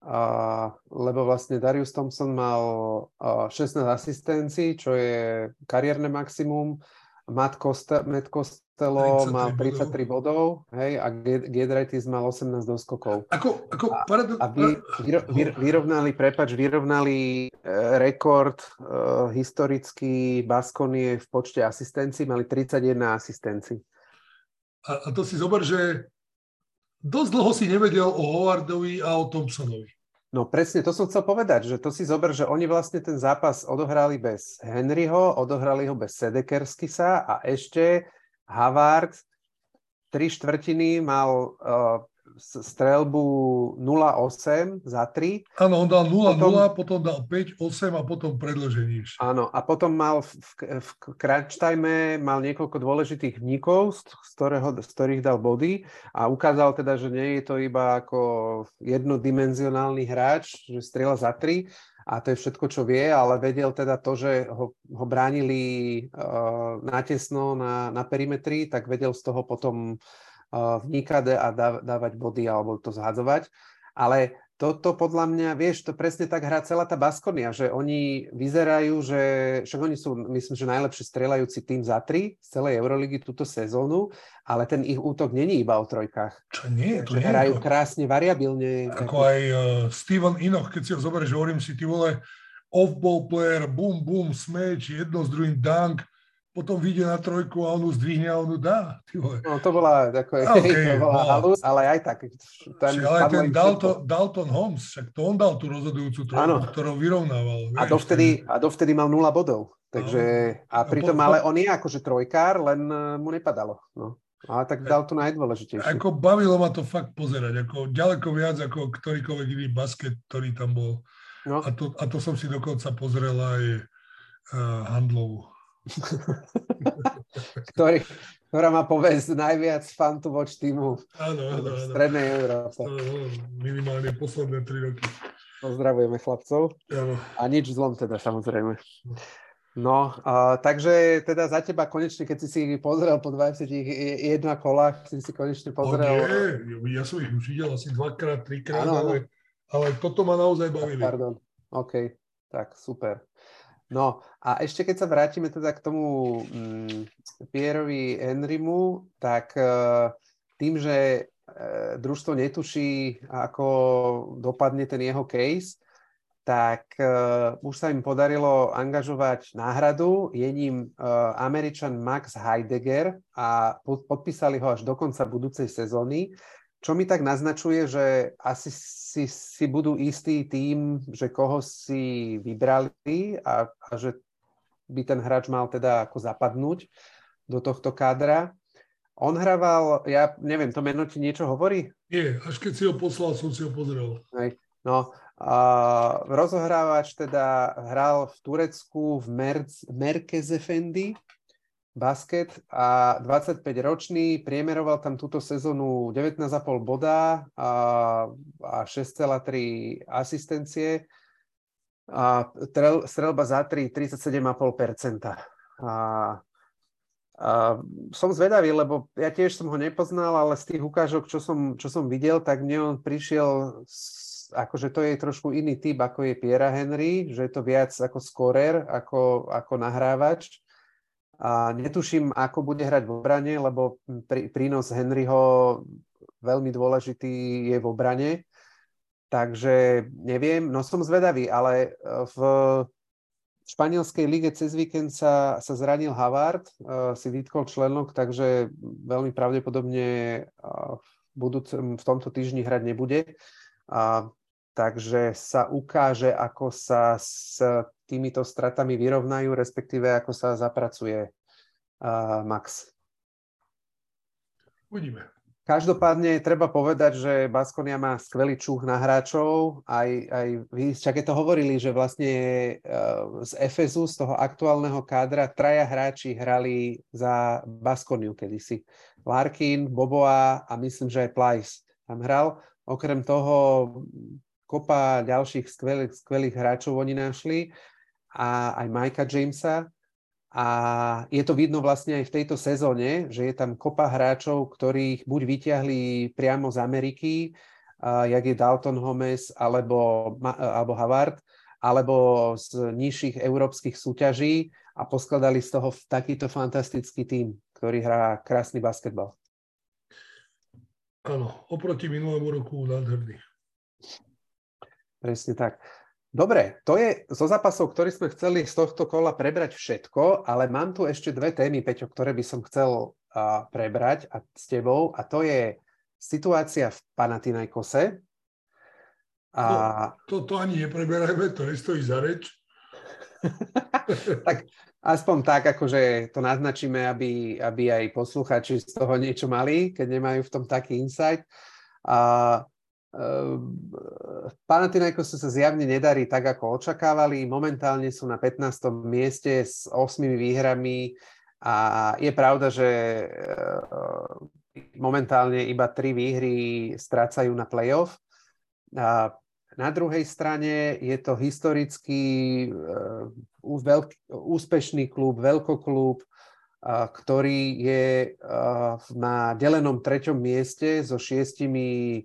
uh, lebo vlastne Darius Thompson mal uh, 16 asistencií, čo je kariérne maximum Matt, Costa, Matt Costello 33 mal 33 bodov, bodov hej, a Gedraitis mal 18 doskokov. Ako, ako a, a vy, vy, vy, vyrovnali, prepač, vyrovnali uh, rekord uh, historický Baskonie v počte asistencií, mali 31 asistencií. A, a to si zober, že dosť dlho si nevedel o Howardovi a o Thompsonovi. No presne, to som chcel povedať, že to si zober, že oni vlastne ten zápas odohrali bez Henryho, odohrali ho bez Sedekerskisa a ešte Havard tri štvrtiny mal uh, strelbu 0-8 za 3. Áno, on dal 0-0, potom, potom dal 5-8 a potom predloženie. Áno, a potom mal v, v, v crunch time mal niekoľko dôležitých vníkov, z, ktorého, z ktorých dal body a ukázal teda, že nie je to iba ako jednodimenzionálny hráč, že strieľa za 3 a to je všetko, čo vie, ale vedel teda to, že ho, ho bránili uh, natesno na, na perimetri, tak vedel z toho potom vnikať a dávať body alebo to zhadzovať. Ale toto podľa mňa, vieš, to presne tak hrá celá tá Baskonia, že oni vyzerajú, že však oni sú, myslím, že najlepšie strelajúci tým za tri z celej Euroligy túto sezónu, ale ten ich útok není iba o trojkách. Čo nie, to nie. Hrajú to... krásne, variabilne. Ako aj uh, Steven Inoch, keď si ho zoberieš, hovorím si, ty vole, off-ball player, boom, boom, smeč, jedno s druhým dunk, potom vyjde na trojku a on ju zdvihne a on ju dá. No to bola, ako, okay, to bola no. halus, ale aj tak. Ten, ale ten Dalton, Dalton Holmes, však to on dal tú rozhodujúcu trojku, ktorú vyrovnával. A dovtedy, a dovtedy mal nula bodov. Takže, no. a pritom, ale on je akože trojkár, len e, mu nepadalo. No. Ale tak dal to najdôležitejšie. Ako bavilo ma to fakt pozerať, ako ďaleko viac ako ktorýkoľvek iný basket, ktorý tam bol. No. A, to, a to som si dokonca pozrel aj uh, handlovú. Ktorý, ktorá má povesť najviac fantu voč týmu áno, áno, v Strednej Európe. minimálne posledné tri roky. Pozdravujeme chlapcov. Áno. A nič zlom teda, samozrejme. No, uh, takže teda za teba konečne, keď si si pozrel po 21 kolách, si si konečne pozrel... O nie, ja som ich už videl asi dvakrát, trikrát, ale, ale toto ma naozaj bavili. Pardon, OK, tak super. No a ešte keď sa vrátime teda k tomu mm, Pierovi Henrymu, tak uh, tým, že uh, družstvo netuší, ako dopadne ten jeho case, tak uh, už sa im podarilo angažovať náhradu. Je ním uh, Američan Max Heidegger a pod, podpísali ho až do konca budúcej sezóny čo mi tak naznačuje, že asi si, si budú istí tým, že koho si vybrali a, a že by ten hráč mal teda ako zapadnúť do tohto kádra. On hrával, ja neviem, to meno ti niečo hovorí? Nie, až keď si ho poslal, som si ho pozrel. Hej. No, a rozohrávač teda hral v Turecku v Merz, Merkezefendi basket a 25 ročný, priemeroval tam túto sezónu 19,5 boda a, a 6,3 asistencie a trel, strelba za 3 37,5%. A, a som zvedavý, lebo ja tiež som ho nepoznal, ale z tých ukážok, čo som, čo som videl, tak mne on prišiel s, akože to je trošku iný typ, ako je Piera Henry, že je to viac ako skorer, ako, ako nahrávač a netuším, ako bude hrať v obrane, lebo prí, prínos Henryho veľmi dôležitý je v obrane. Takže neviem, no som zvedavý, ale e, v španielskej lige cez víkend sa, sa zranil Havard, uh, si vytkol členok, takže veľmi pravdepodobne uh, v, budúcom, v tomto týždni hrať nebude. Uh, takže sa ukáže, ako sa s týmito stratami vyrovnajú, respektíve ako sa zapracuje uh, Max. Uvidíme. Každopádne treba povedať, že Baskonia má skvelý čuch na hráčov. Aj, aj vy však to hovorili, že vlastne uh, z Efezu, z toho aktuálneho kádra, traja hráči hrali za Baskoniu kedysi. Larkin, Boboa a myslím, že aj Plajs tam hral. Okrem toho kopa ďalších skvelých, skvelých hráčov oni našli a aj Majka Jamesa. A je to vidno vlastne aj v tejto sezóne, že je tam kopa hráčov, ktorých buď vyťahli priamo z Ameriky, uh, jak je Dalton Holmes alebo, alebo Havard, alebo z nižších európskych súťaží a poskladali z toho takýto fantastický tím, ktorý hrá krásny basketbal. Áno, oproti minulému roku nádherný. Presne tak. Dobre, to je zo zápasov, ktorý sme chceli z tohto kola prebrať všetko, ale mám tu ešte dve témy, Peťo, ktoré by som chcel uh, prebrať a, s tebou a to je situácia v Panathinaikose. A... No, to, to ani nepreberajme, to nestojí za reč. tak aspoň tak, akože to naznačíme, aby, aby aj posluchači z toho niečo mali, keď nemajú v tom taký insight. A Panathinaikos sa zjavne nedarí tak, ako očakávali. Momentálne sú na 15. mieste s 8 výhrami a je pravda, že ehm, momentálne iba 3 výhry strácajú na playoff. A na druhej strane je to historický ehm, úspešný klub, veľkoklub, ktorý je na delenom treťom mieste so šiestimi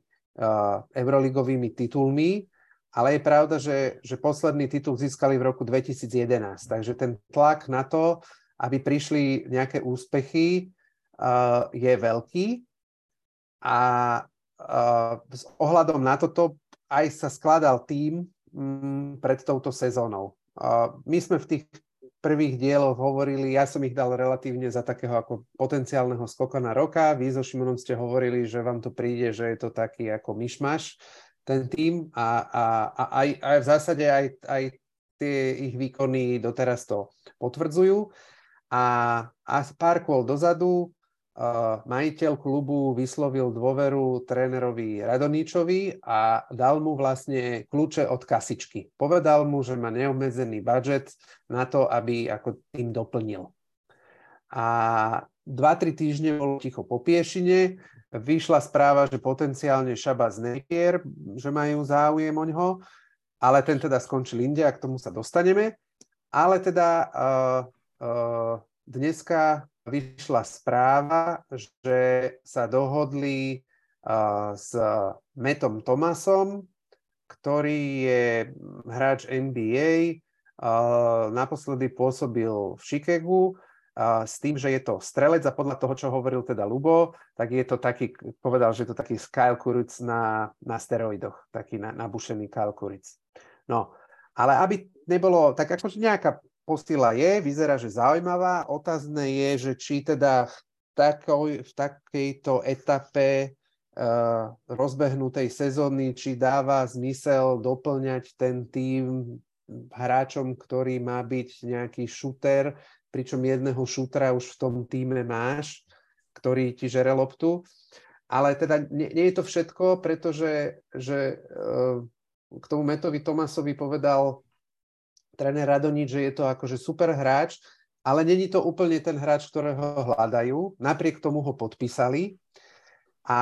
euroligovými titulmi, ale je pravda, že, že posledný titul získali v roku 2011. Takže ten tlak na to, aby prišli nejaké úspechy, uh, je veľký. A uh, s ohľadom na toto aj sa skladal tým um, pred touto sezónou. Uh, my sme v tých prvých dieloch hovorili, ja som ich dal relatívne za takého ako potenciálneho skokana roka. Vy so Šimonom ste hovorili, že vám to príde, že je to taký ako myšmaš, ten tým a, a, a aj, aj v zásade aj, aj tie ich výkony doteraz to potvrdzujú. A, a pár kôl dozadu majiteľ klubu vyslovil dôveru trénerovi Radoničovi a dal mu vlastne kľúče od kasičky. Povedal mu, že má neobmedzený budget na to, aby ako tým doplnil. A 2-3 týždne bolo ticho po piešine, vyšla správa, že potenciálne Šaba Nepier, že majú záujem o ňo, ale ten teda skončil inde a k tomu sa dostaneme. Ale teda uh, uh, dneska vyšla správa, že sa dohodli s Metom Tomasom, ktorý je hráč NBA, naposledy pôsobil v Chicagu, s tým, že je to strelec a podľa toho, čo hovoril teda Lubo, tak je to taký, povedal, že je to taký Kyle Kuric na, na steroidoch, taký na, nabušený Kyle Kuric. No, ale aby nebolo, tak akože nejaká postila je, vyzerá, že zaujímavá. Otázne je, že či teda v, takoj, v takejto etape uh, rozbehnutej sezóny, či dáva zmysel doplňať ten tým hráčom, ktorý má byť nejaký šuter, pričom jedného šutra už v tom týme máš, ktorý ti žere loptu. Ale teda nie, nie je to všetko, pretože že, uh, k tomu Metovi Tomasovi povedal tréner Radonič, že je to akože super hráč, ale není to úplne ten hráč, ktorého hľadajú. Napriek tomu ho podpísali a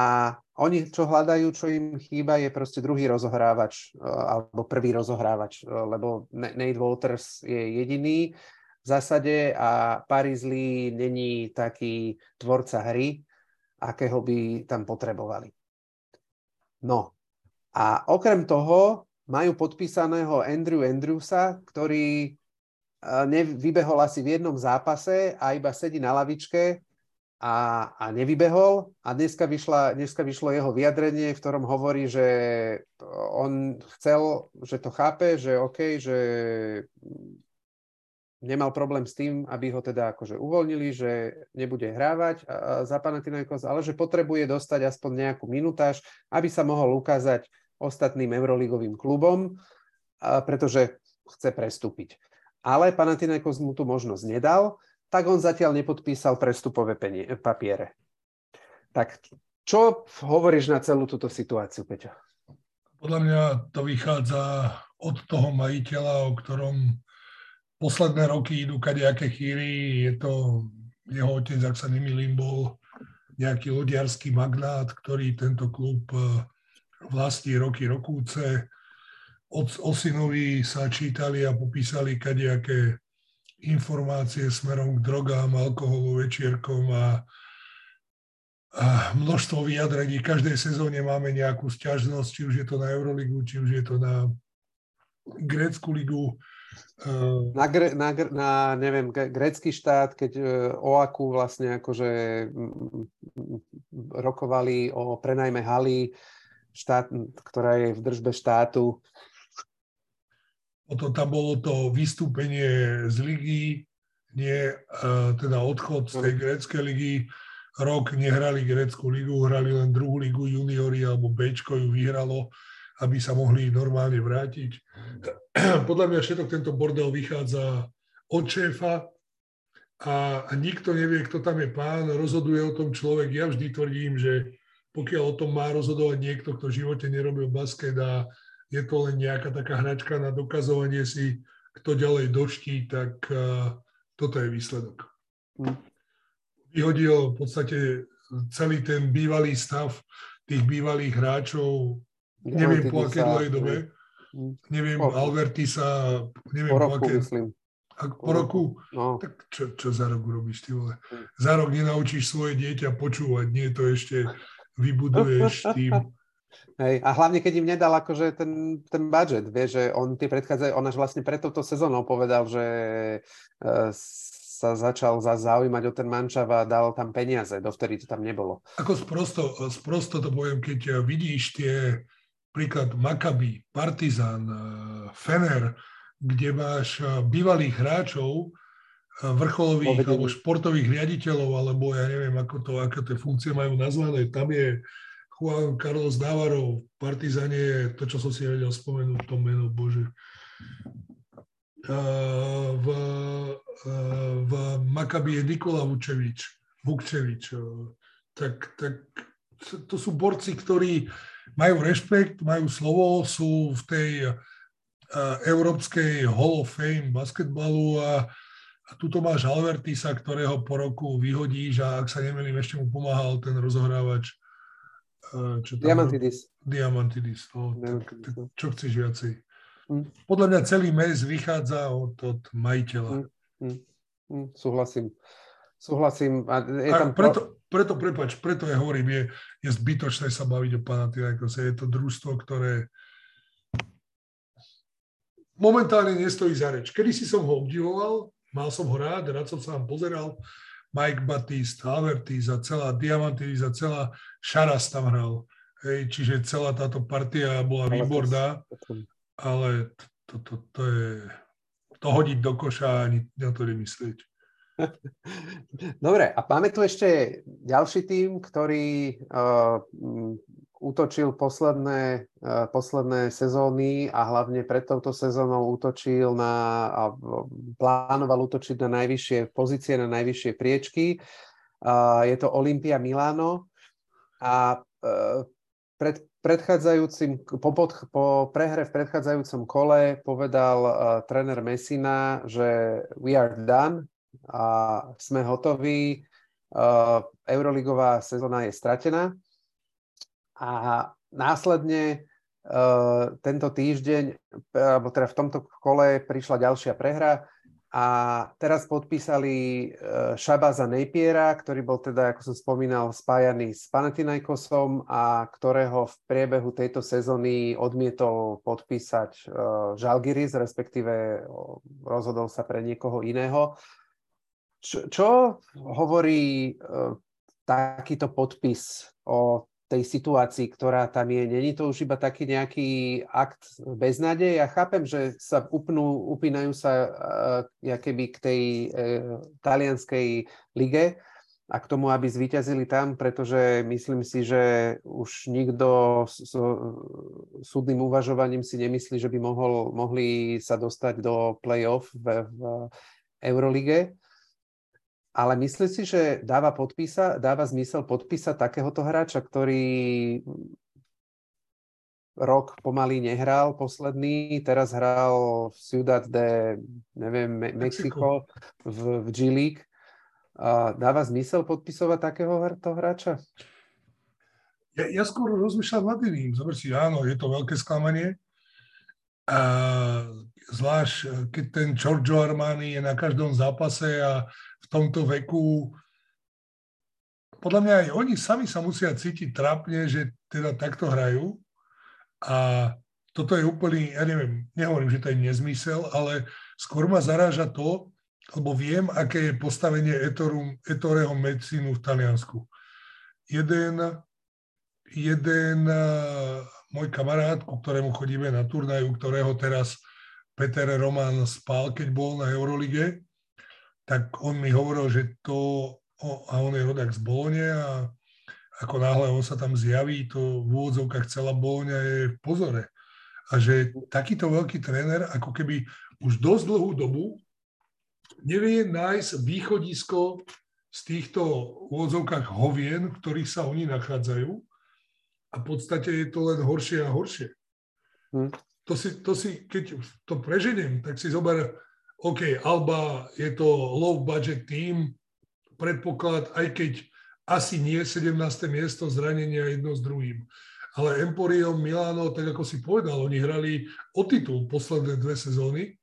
oni, čo hľadajú, čo im chýba, je proste druhý rozohrávač e, alebo prvý rozohrávač, e, lebo Nate Walters je jediný v zásade a Paris Lee není taký tvorca hry, akého by tam potrebovali. No a okrem toho majú podpísaného Andrew Andrewsa, ktorý vybehol asi v jednom zápase a iba sedí na lavičke a, a nevybehol. A dneska, vyšla, dneska vyšlo jeho vyjadrenie, v ktorom hovorí, že on chcel, že to chápe, že OK, že nemal problém s tým, aby ho teda akože uvoľnili, že nebude hrávať za Panathinaikos, ale že potrebuje dostať aspoň nejakú minutáž, aby sa mohol ukázať ostatným euroligovým klubom, pretože chce prestúpiť. Ale Panathinaikos mu tu možnosť nedal, tak on zatiaľ nepodpísal prestupové papiere. Tak čo hovoríš na celú túto situáciu, Peťo? Podľa mňa to vychádza od toho majiteľa, o ktorom posledné roky idú kadejaké chýry. Je to jeho otec, ak sa nemýlim, bol nejaký lodiarský magnát, ktorý tento klub vlastní roky rokúce. Od, o synovi sa čítali a popísali kadejaké informácie smerom k drogám, alkoholu, večierkom a, a množstvo vyjadrení. V každej sezóne máme nejakú sťažnosť, či už je to na Euroligu, či už je to na grécku ligu. Na, na, na, neviem, grécky štát, keď uh, OAKU vlastne akože rokovali o prenajme haly, štát, ktorá je v držbe štátu. Potom tam bolo to vystúpenie z ligy, nie uh, teda odchod z tej gréckej ligy. Rok nehrali grécku ligu, hrali len druhú ligu juniori alebo Bčko ju vyhralo aby sa mohli normálne vrátiť. Podľa mňa všetok tento bordel vychádza od šéfa a nikto nevie, kto tam je pán, rozhoduje o tom človek. Ja vždy tvrdím, že pokiaľ o tom má rozhodovať niekto, kto v živote nerobil basket a je to len nejaká taká hračka na dokazovanie si, kto ďalej doští, tak uh, toto je výsledok. Hm. Vyhodil v podstate celý ten bývalý stav tých bývalých hráčov neviem po akej dlhej dobe, hm. neviem, po, Albertisa, neviem po, roku, po akej... Myslím. Po roku? No. Tak čo, čo za rok urobíš, ty vole? Hm. Za rok nenaučíš svoje dieťa počúvať, nie to ešte vybuduješ tým. Hej, a hlavne, keď im nedal akože ten, ten budget, vie, že on tie predchádzajú, on až vlastne pre touto sezónou povedal, že uh, sa začal za zaujímať o ten mančav a dal tam peniaze, dovtedy to tam nebolo. Ako sprosto, sprosto to poviem, keď vidíš tie príklad Maccabi, Partizan, eh, Fener, kde máš bývalých hráčov, vrcholových alebo športových riaditeľov, alebo ja neviem, ako to, aké tie funkcie majú nazvané. Tam je Juan Carlos Navarro, v Partizane je to, čo som si nevedel spomenúť, to meno, bože. V, v Makabi je Nikola Vučevič, Vukčevič. Tak, tak to sú borci, ktorí majú rešpekt, majú slovo, sú v tej uh, európskej Hall of Fame basketbalu a, a tuto máš Alvertisa, ktorého po roku vyhodíš a ak sa nemýlim, ešte mu pomáhal ten rozohrávač. Uh, čo tam Diamantidis. Diamantidis, no, tak, tak, čo chceš viacej? Hm. Podľa mňa celý mes vychádza od, od majiteľa. Hm, hm, hm, súhlasím. Súhlasím. A je tam... a preto, preto, prepač, preto ja hovorím, je, je zbytočné sa baviť o Panathinaikose. Je to družstvo, ktoré momentálne nestojí za reč. Kedy si som ho obdivoval, mal som ho rád, rád som sa vám pozeral. Mike Batiste, Alvertis a celá Diamantis a celá Šaras tam hral. Hej, čiže celá táto partia bola výborná, ale to, to, to je to hodiť do koša ani na to nemyslieť. Dobre, a máme tu ešte ďalší tým, ktorý uh, útočil posledné, uh, posledné sezóny a hlavne pred touto sezónou útočil na, a plánoval útočiť na najvyššie pozície, na najvyššie priečky. Uh, je to Olympia Milano a uh, pred predchádzajúcim, po, pod, po prehre v predchádzajúcom kole povedal uh, tréner Messina, že we are done, a sme hotoví. Euroligová sezóna je stratená a následne tento týždeň, alebo teda v tomto kole prišla ďalšia prehra a teraz podpísali Šabaza Napiera, ktorý bol teda, ako som spomínal, spájaný s Panathinaikosom a ktorého v priebehu tejto sezóny odmietol podpísať Žalgiris, respektíve rozhodol sa pre niekoho iného. Čo, čo hovorí uh, takýto podpis o tej situácii, ktorá tam je? Není to už iba taký nejaký akt beznádej? Ja chápem, že sa upnú, upínajú sa uh, keby k tej uh, talianskej lige a k tomu, aby zvíťazili tam, pretože myslím si, že už nikto s, s súdnym uvažovaním si nemyslí, že by mohol, mohli sa dostať do play-off v, v Eurolige ale myslíš si, že dáva, podpísa, dáva zmysel podpísať takéhoto hráča, ktorý rok pomaly nehral posledný, teraz hral v Ciudad de, neviem, Me- Mexiko v, v G League. A dáva zmysel podpisovať takého hráča? Ja, ja skôr rozmýšľam nad iným. Zober si, áno, je to veľké sklamanie. A zvlášť, keď ten Giorgio Armani je na každom zápase a tomto veku, podľa mňa aj oni sami sa musia cítiť trápne, že teda takto hrajú. A toto je úplný, ja neviem, nehovorím, že to je nezmysel, ale skôr ma zaráža to, lebo viem, aké je postavenie Etorum, Etoreho medicínu v Taliansku. Jeden, jeden uh, môj kamarát, ku ktorému chodíme na turnaju, ktorého teraz Peter Roman spal, keď bol na Eurolige, tak on mi hovoril, že to, a on je rodak z Bolone a ako náhle on sa tam zjaví, to v úvodzovkách celá Bologna je v pozore a že takýto veľký tréner ako keby už dosť dlhú dobu nevie nájsť východisko z týchto úvodzovkách hovien, v ktorých sa oni nachádzajú a v podstate je to len horšie a horšie. Hmm. To, si, to si, keď to preženiem, tak si zober, OK, Alba je to low budget team, predpoklad, aj keď asi nie 17. miesto zranenia jedno s druhým ale Emporium Milano, tak ako si povedal, oni hrali o titul posledné dve sezóny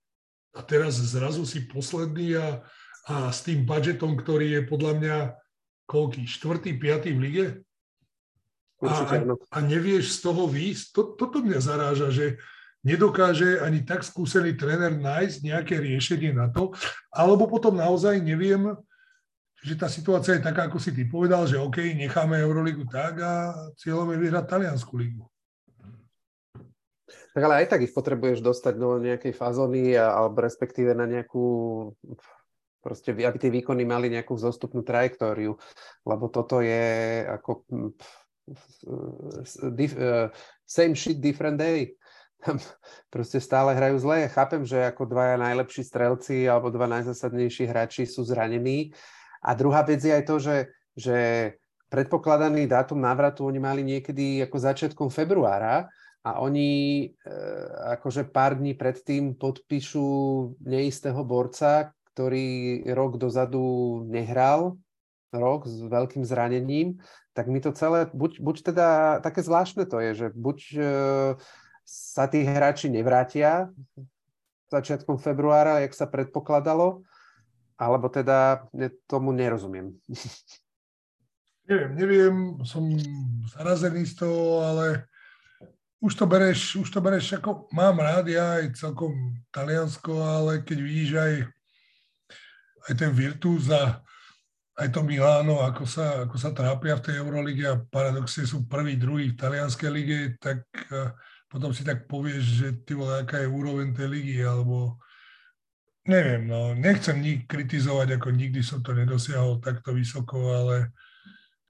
a teraz zrazu si posledný a, a s tým budžetom, ktorý je podľa mňa koľký, štvrtý, piatý v lige? A, a nevieš z toho výjsť? To, toto mňa zaráža, že nedokáže ani tak skúsený tréner nájsť nejaké riešenie na to, alebo potom naozaj neviem, že tá situácia je taká, ako si ty povedal, že OK, necháme Euroligu tak a cieľom je vyhrať Taliansku ligu. Tak ale aj tak ich potrebuješ dostať do nejakej fazóny alebo respektíve na nejakú proste, aby tie výkony mali nejakú zostupnú trajektóriu, lebo toto je ako dif, uh, same shit, different day. Proste stále hrajú zle. Chápem, že ako dvaja najlepší strelci alebo dva najzásadnejší hráči sú zranení, a druhá vec je aj to, že, že predpokladaný dátum návratu oni mali niekedy ako začiatkom februára a oni e, akože pár dní predtým podpíšu neistého borca, ktorý rok dozadu nehral, rok s veľkým zranením, tak mi to celé, buď, buď teda také zvláštne to je, že buď e, sa tí hráči nevrátia začiatkom februára, jak sa predpokladalo, alebo teda tomu nerozumiem. Neviem, neviem, som zarazený z toho, ale už to bereš, už to bereš ako, mám rád ja aj celkom Taliansko, ale keď vidíš aj, aj ten Virtus a aj to Miláno, ako sa, ako sa trápia v tej Eurolige a paradoxne sú prvý, druhý v talianskej lige, tak potom si tak povieš, že ty vole, aká je úroveň tej ligy, alebo neviem, no, nechcem nik kritizovať, ako nikdy som to nedosiahol takto vysoko, ale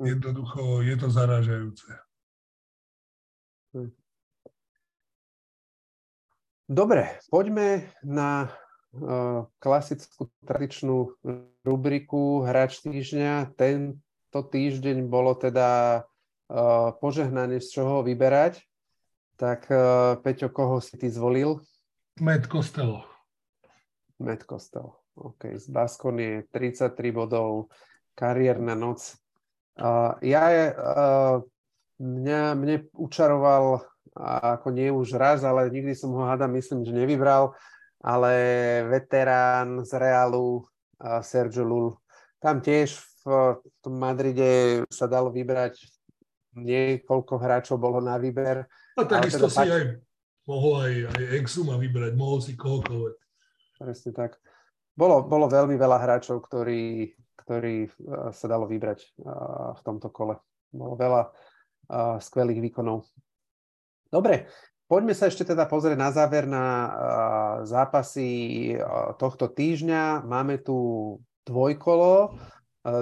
hm. jednoducho je to zaražajúce. Dobre, poďme na uh, klasickú tradičnú rubriku Hráč týždňa. Tento týždeň bolo teda uh, požehnanie, z čoho vyberať. Tak uh, Peťo, koho si ty zvolil? Med Costello. Matt Costello. OK, z Baskonie 33 bodov, kariérna noc. Uh, ja je, uh, mňa, mne učaroval ako nie už raz, ale nikdy som ho hada, myslím, že nevybral, ale veterán z Realu uh, Sergio Lul. Tam tiež v tom Madride sa dalo vybrať niekoľko hráčov bolo na výber. A takisto teda si aj mohol aj, aj Exuma vybrať, mohol si kohokoľvek. Presne tak. Bolo, bolo veľmi veľa hráčov, ktorí, ktorí uh, sa dalo vybrať uh, v tomto kole. Bolo veľa uh, skvelých výkonov. Dobre, poďme sa ešte teda pozrieť na záver na zápasy tohto týždňa. Máme tu dvojkolo,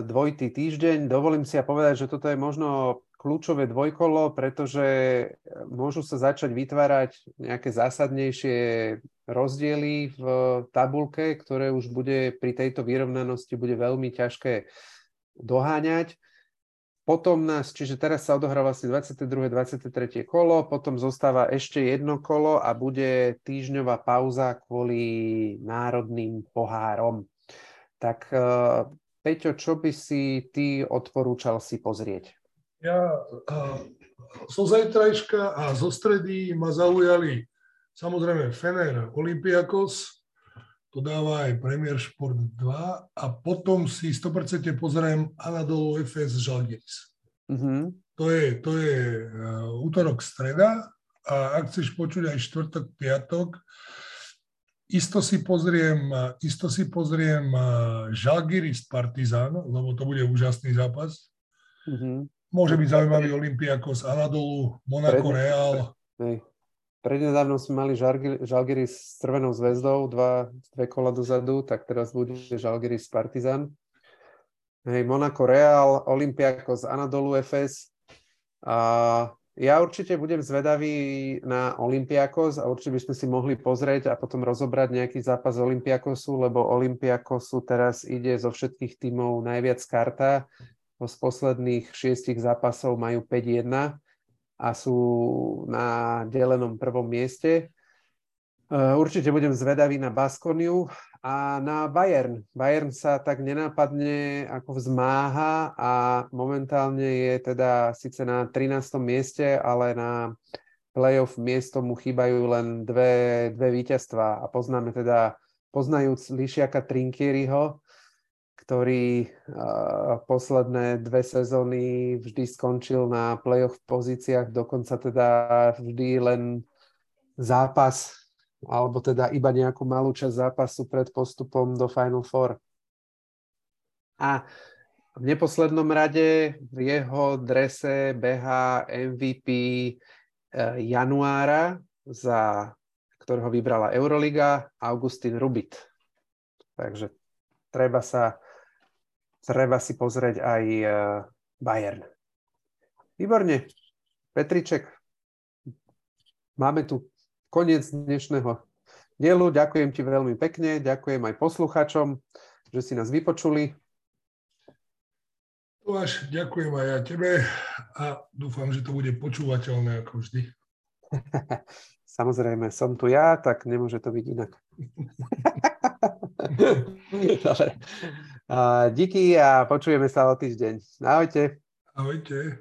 dvojitý týždeň. Dovolím si ja povedať, že toto je možno kľúčové dvojkolo, pretože môžu sa začať vytvárať nejaké zásadnejšie rozdiely v tabulke, ktoré už bude pri tejto vyrovnanosti bude veľmi ťažké doháňať. Potom nás, čiže teraz sa odohráva asi 22. 23. kolo, potom zostáva ešte jedno kolo a bude týždňová pauza kvôli národným pohárom. Tak Peťo, čo by si ty odporúčal si pozrieť? Ja zo zajtrajška a zo stredy ma zaujali samozrejme Fener Olympiakos, to dáva aj Premier Sport 2 a potom si 100% pozriem Anadolu FS Žalgiris. Mm-hmm. To je, to je uh, útorok, streda a ak chceš počuť aj štvrtok, piatok, isto si pozriem, isto si pozriem Žalgiris Partizan, lebo to bude úžasný zápas. Mm-hmm. Môže byť zaujímavý Olympiakos Anadolu, Monaco Pred... Real. Hej. Prednedávno sme mali Žalgiris s Crvenou zväzdou, dva, dve kola dozadu, tak teraz bude Žalgiris Partizan. Hej, Monaco Real, Olympiakos Anadolu FS. A ja určite budem zvedavý na Olympiakos a určite by sme si mohli pozrieť a potom rozobrať nejaký zápas Olympiakosu, lebo Olympiakosu teraz ide zo všetkých tímov najviac karta. Z posledných šiestich zápasov majú 5-1 a sú na delenom prvom mieste. E, určite budem zvedavý na Baskoniu a na Bayern. Bayern sa tak nenápadne ako vzmáha a momentálne je teda síce na 13. mieste, ale na playoff miesto mu chýbajú len dve, dve víťazstva a poznáme teda, poznajúc Lišiaka Trinkieriho, ktorý uh, posledné dve sezóny vždy skončil na playoff pozíciách, dokonca teda vždy len zápas alebo teda iba nejakú malú časť zápasu pred postupom do Final Four. A v neposlednom rade v jeho drese beha MVP uh, januára, za ktorého vybrala Euroliga, Augustin Rubit. Takže treba sa treba si pozrieť aj e, Bayern. Výborne. Petriček, máme tu koniec dnešného dielu. Ďakujem ti veľmi pekne, ďakujem aj posluchačom, že si nás vypočuli. Tomáš, ďakujem aj ja tebe a dúfam, že to bude počúvateľné ako vždy. Samozrejme, som tu ja, tak nemôže to byť inak. Dobre. Díky a počujeme sa o týždeň. Ahojte. Ahojte.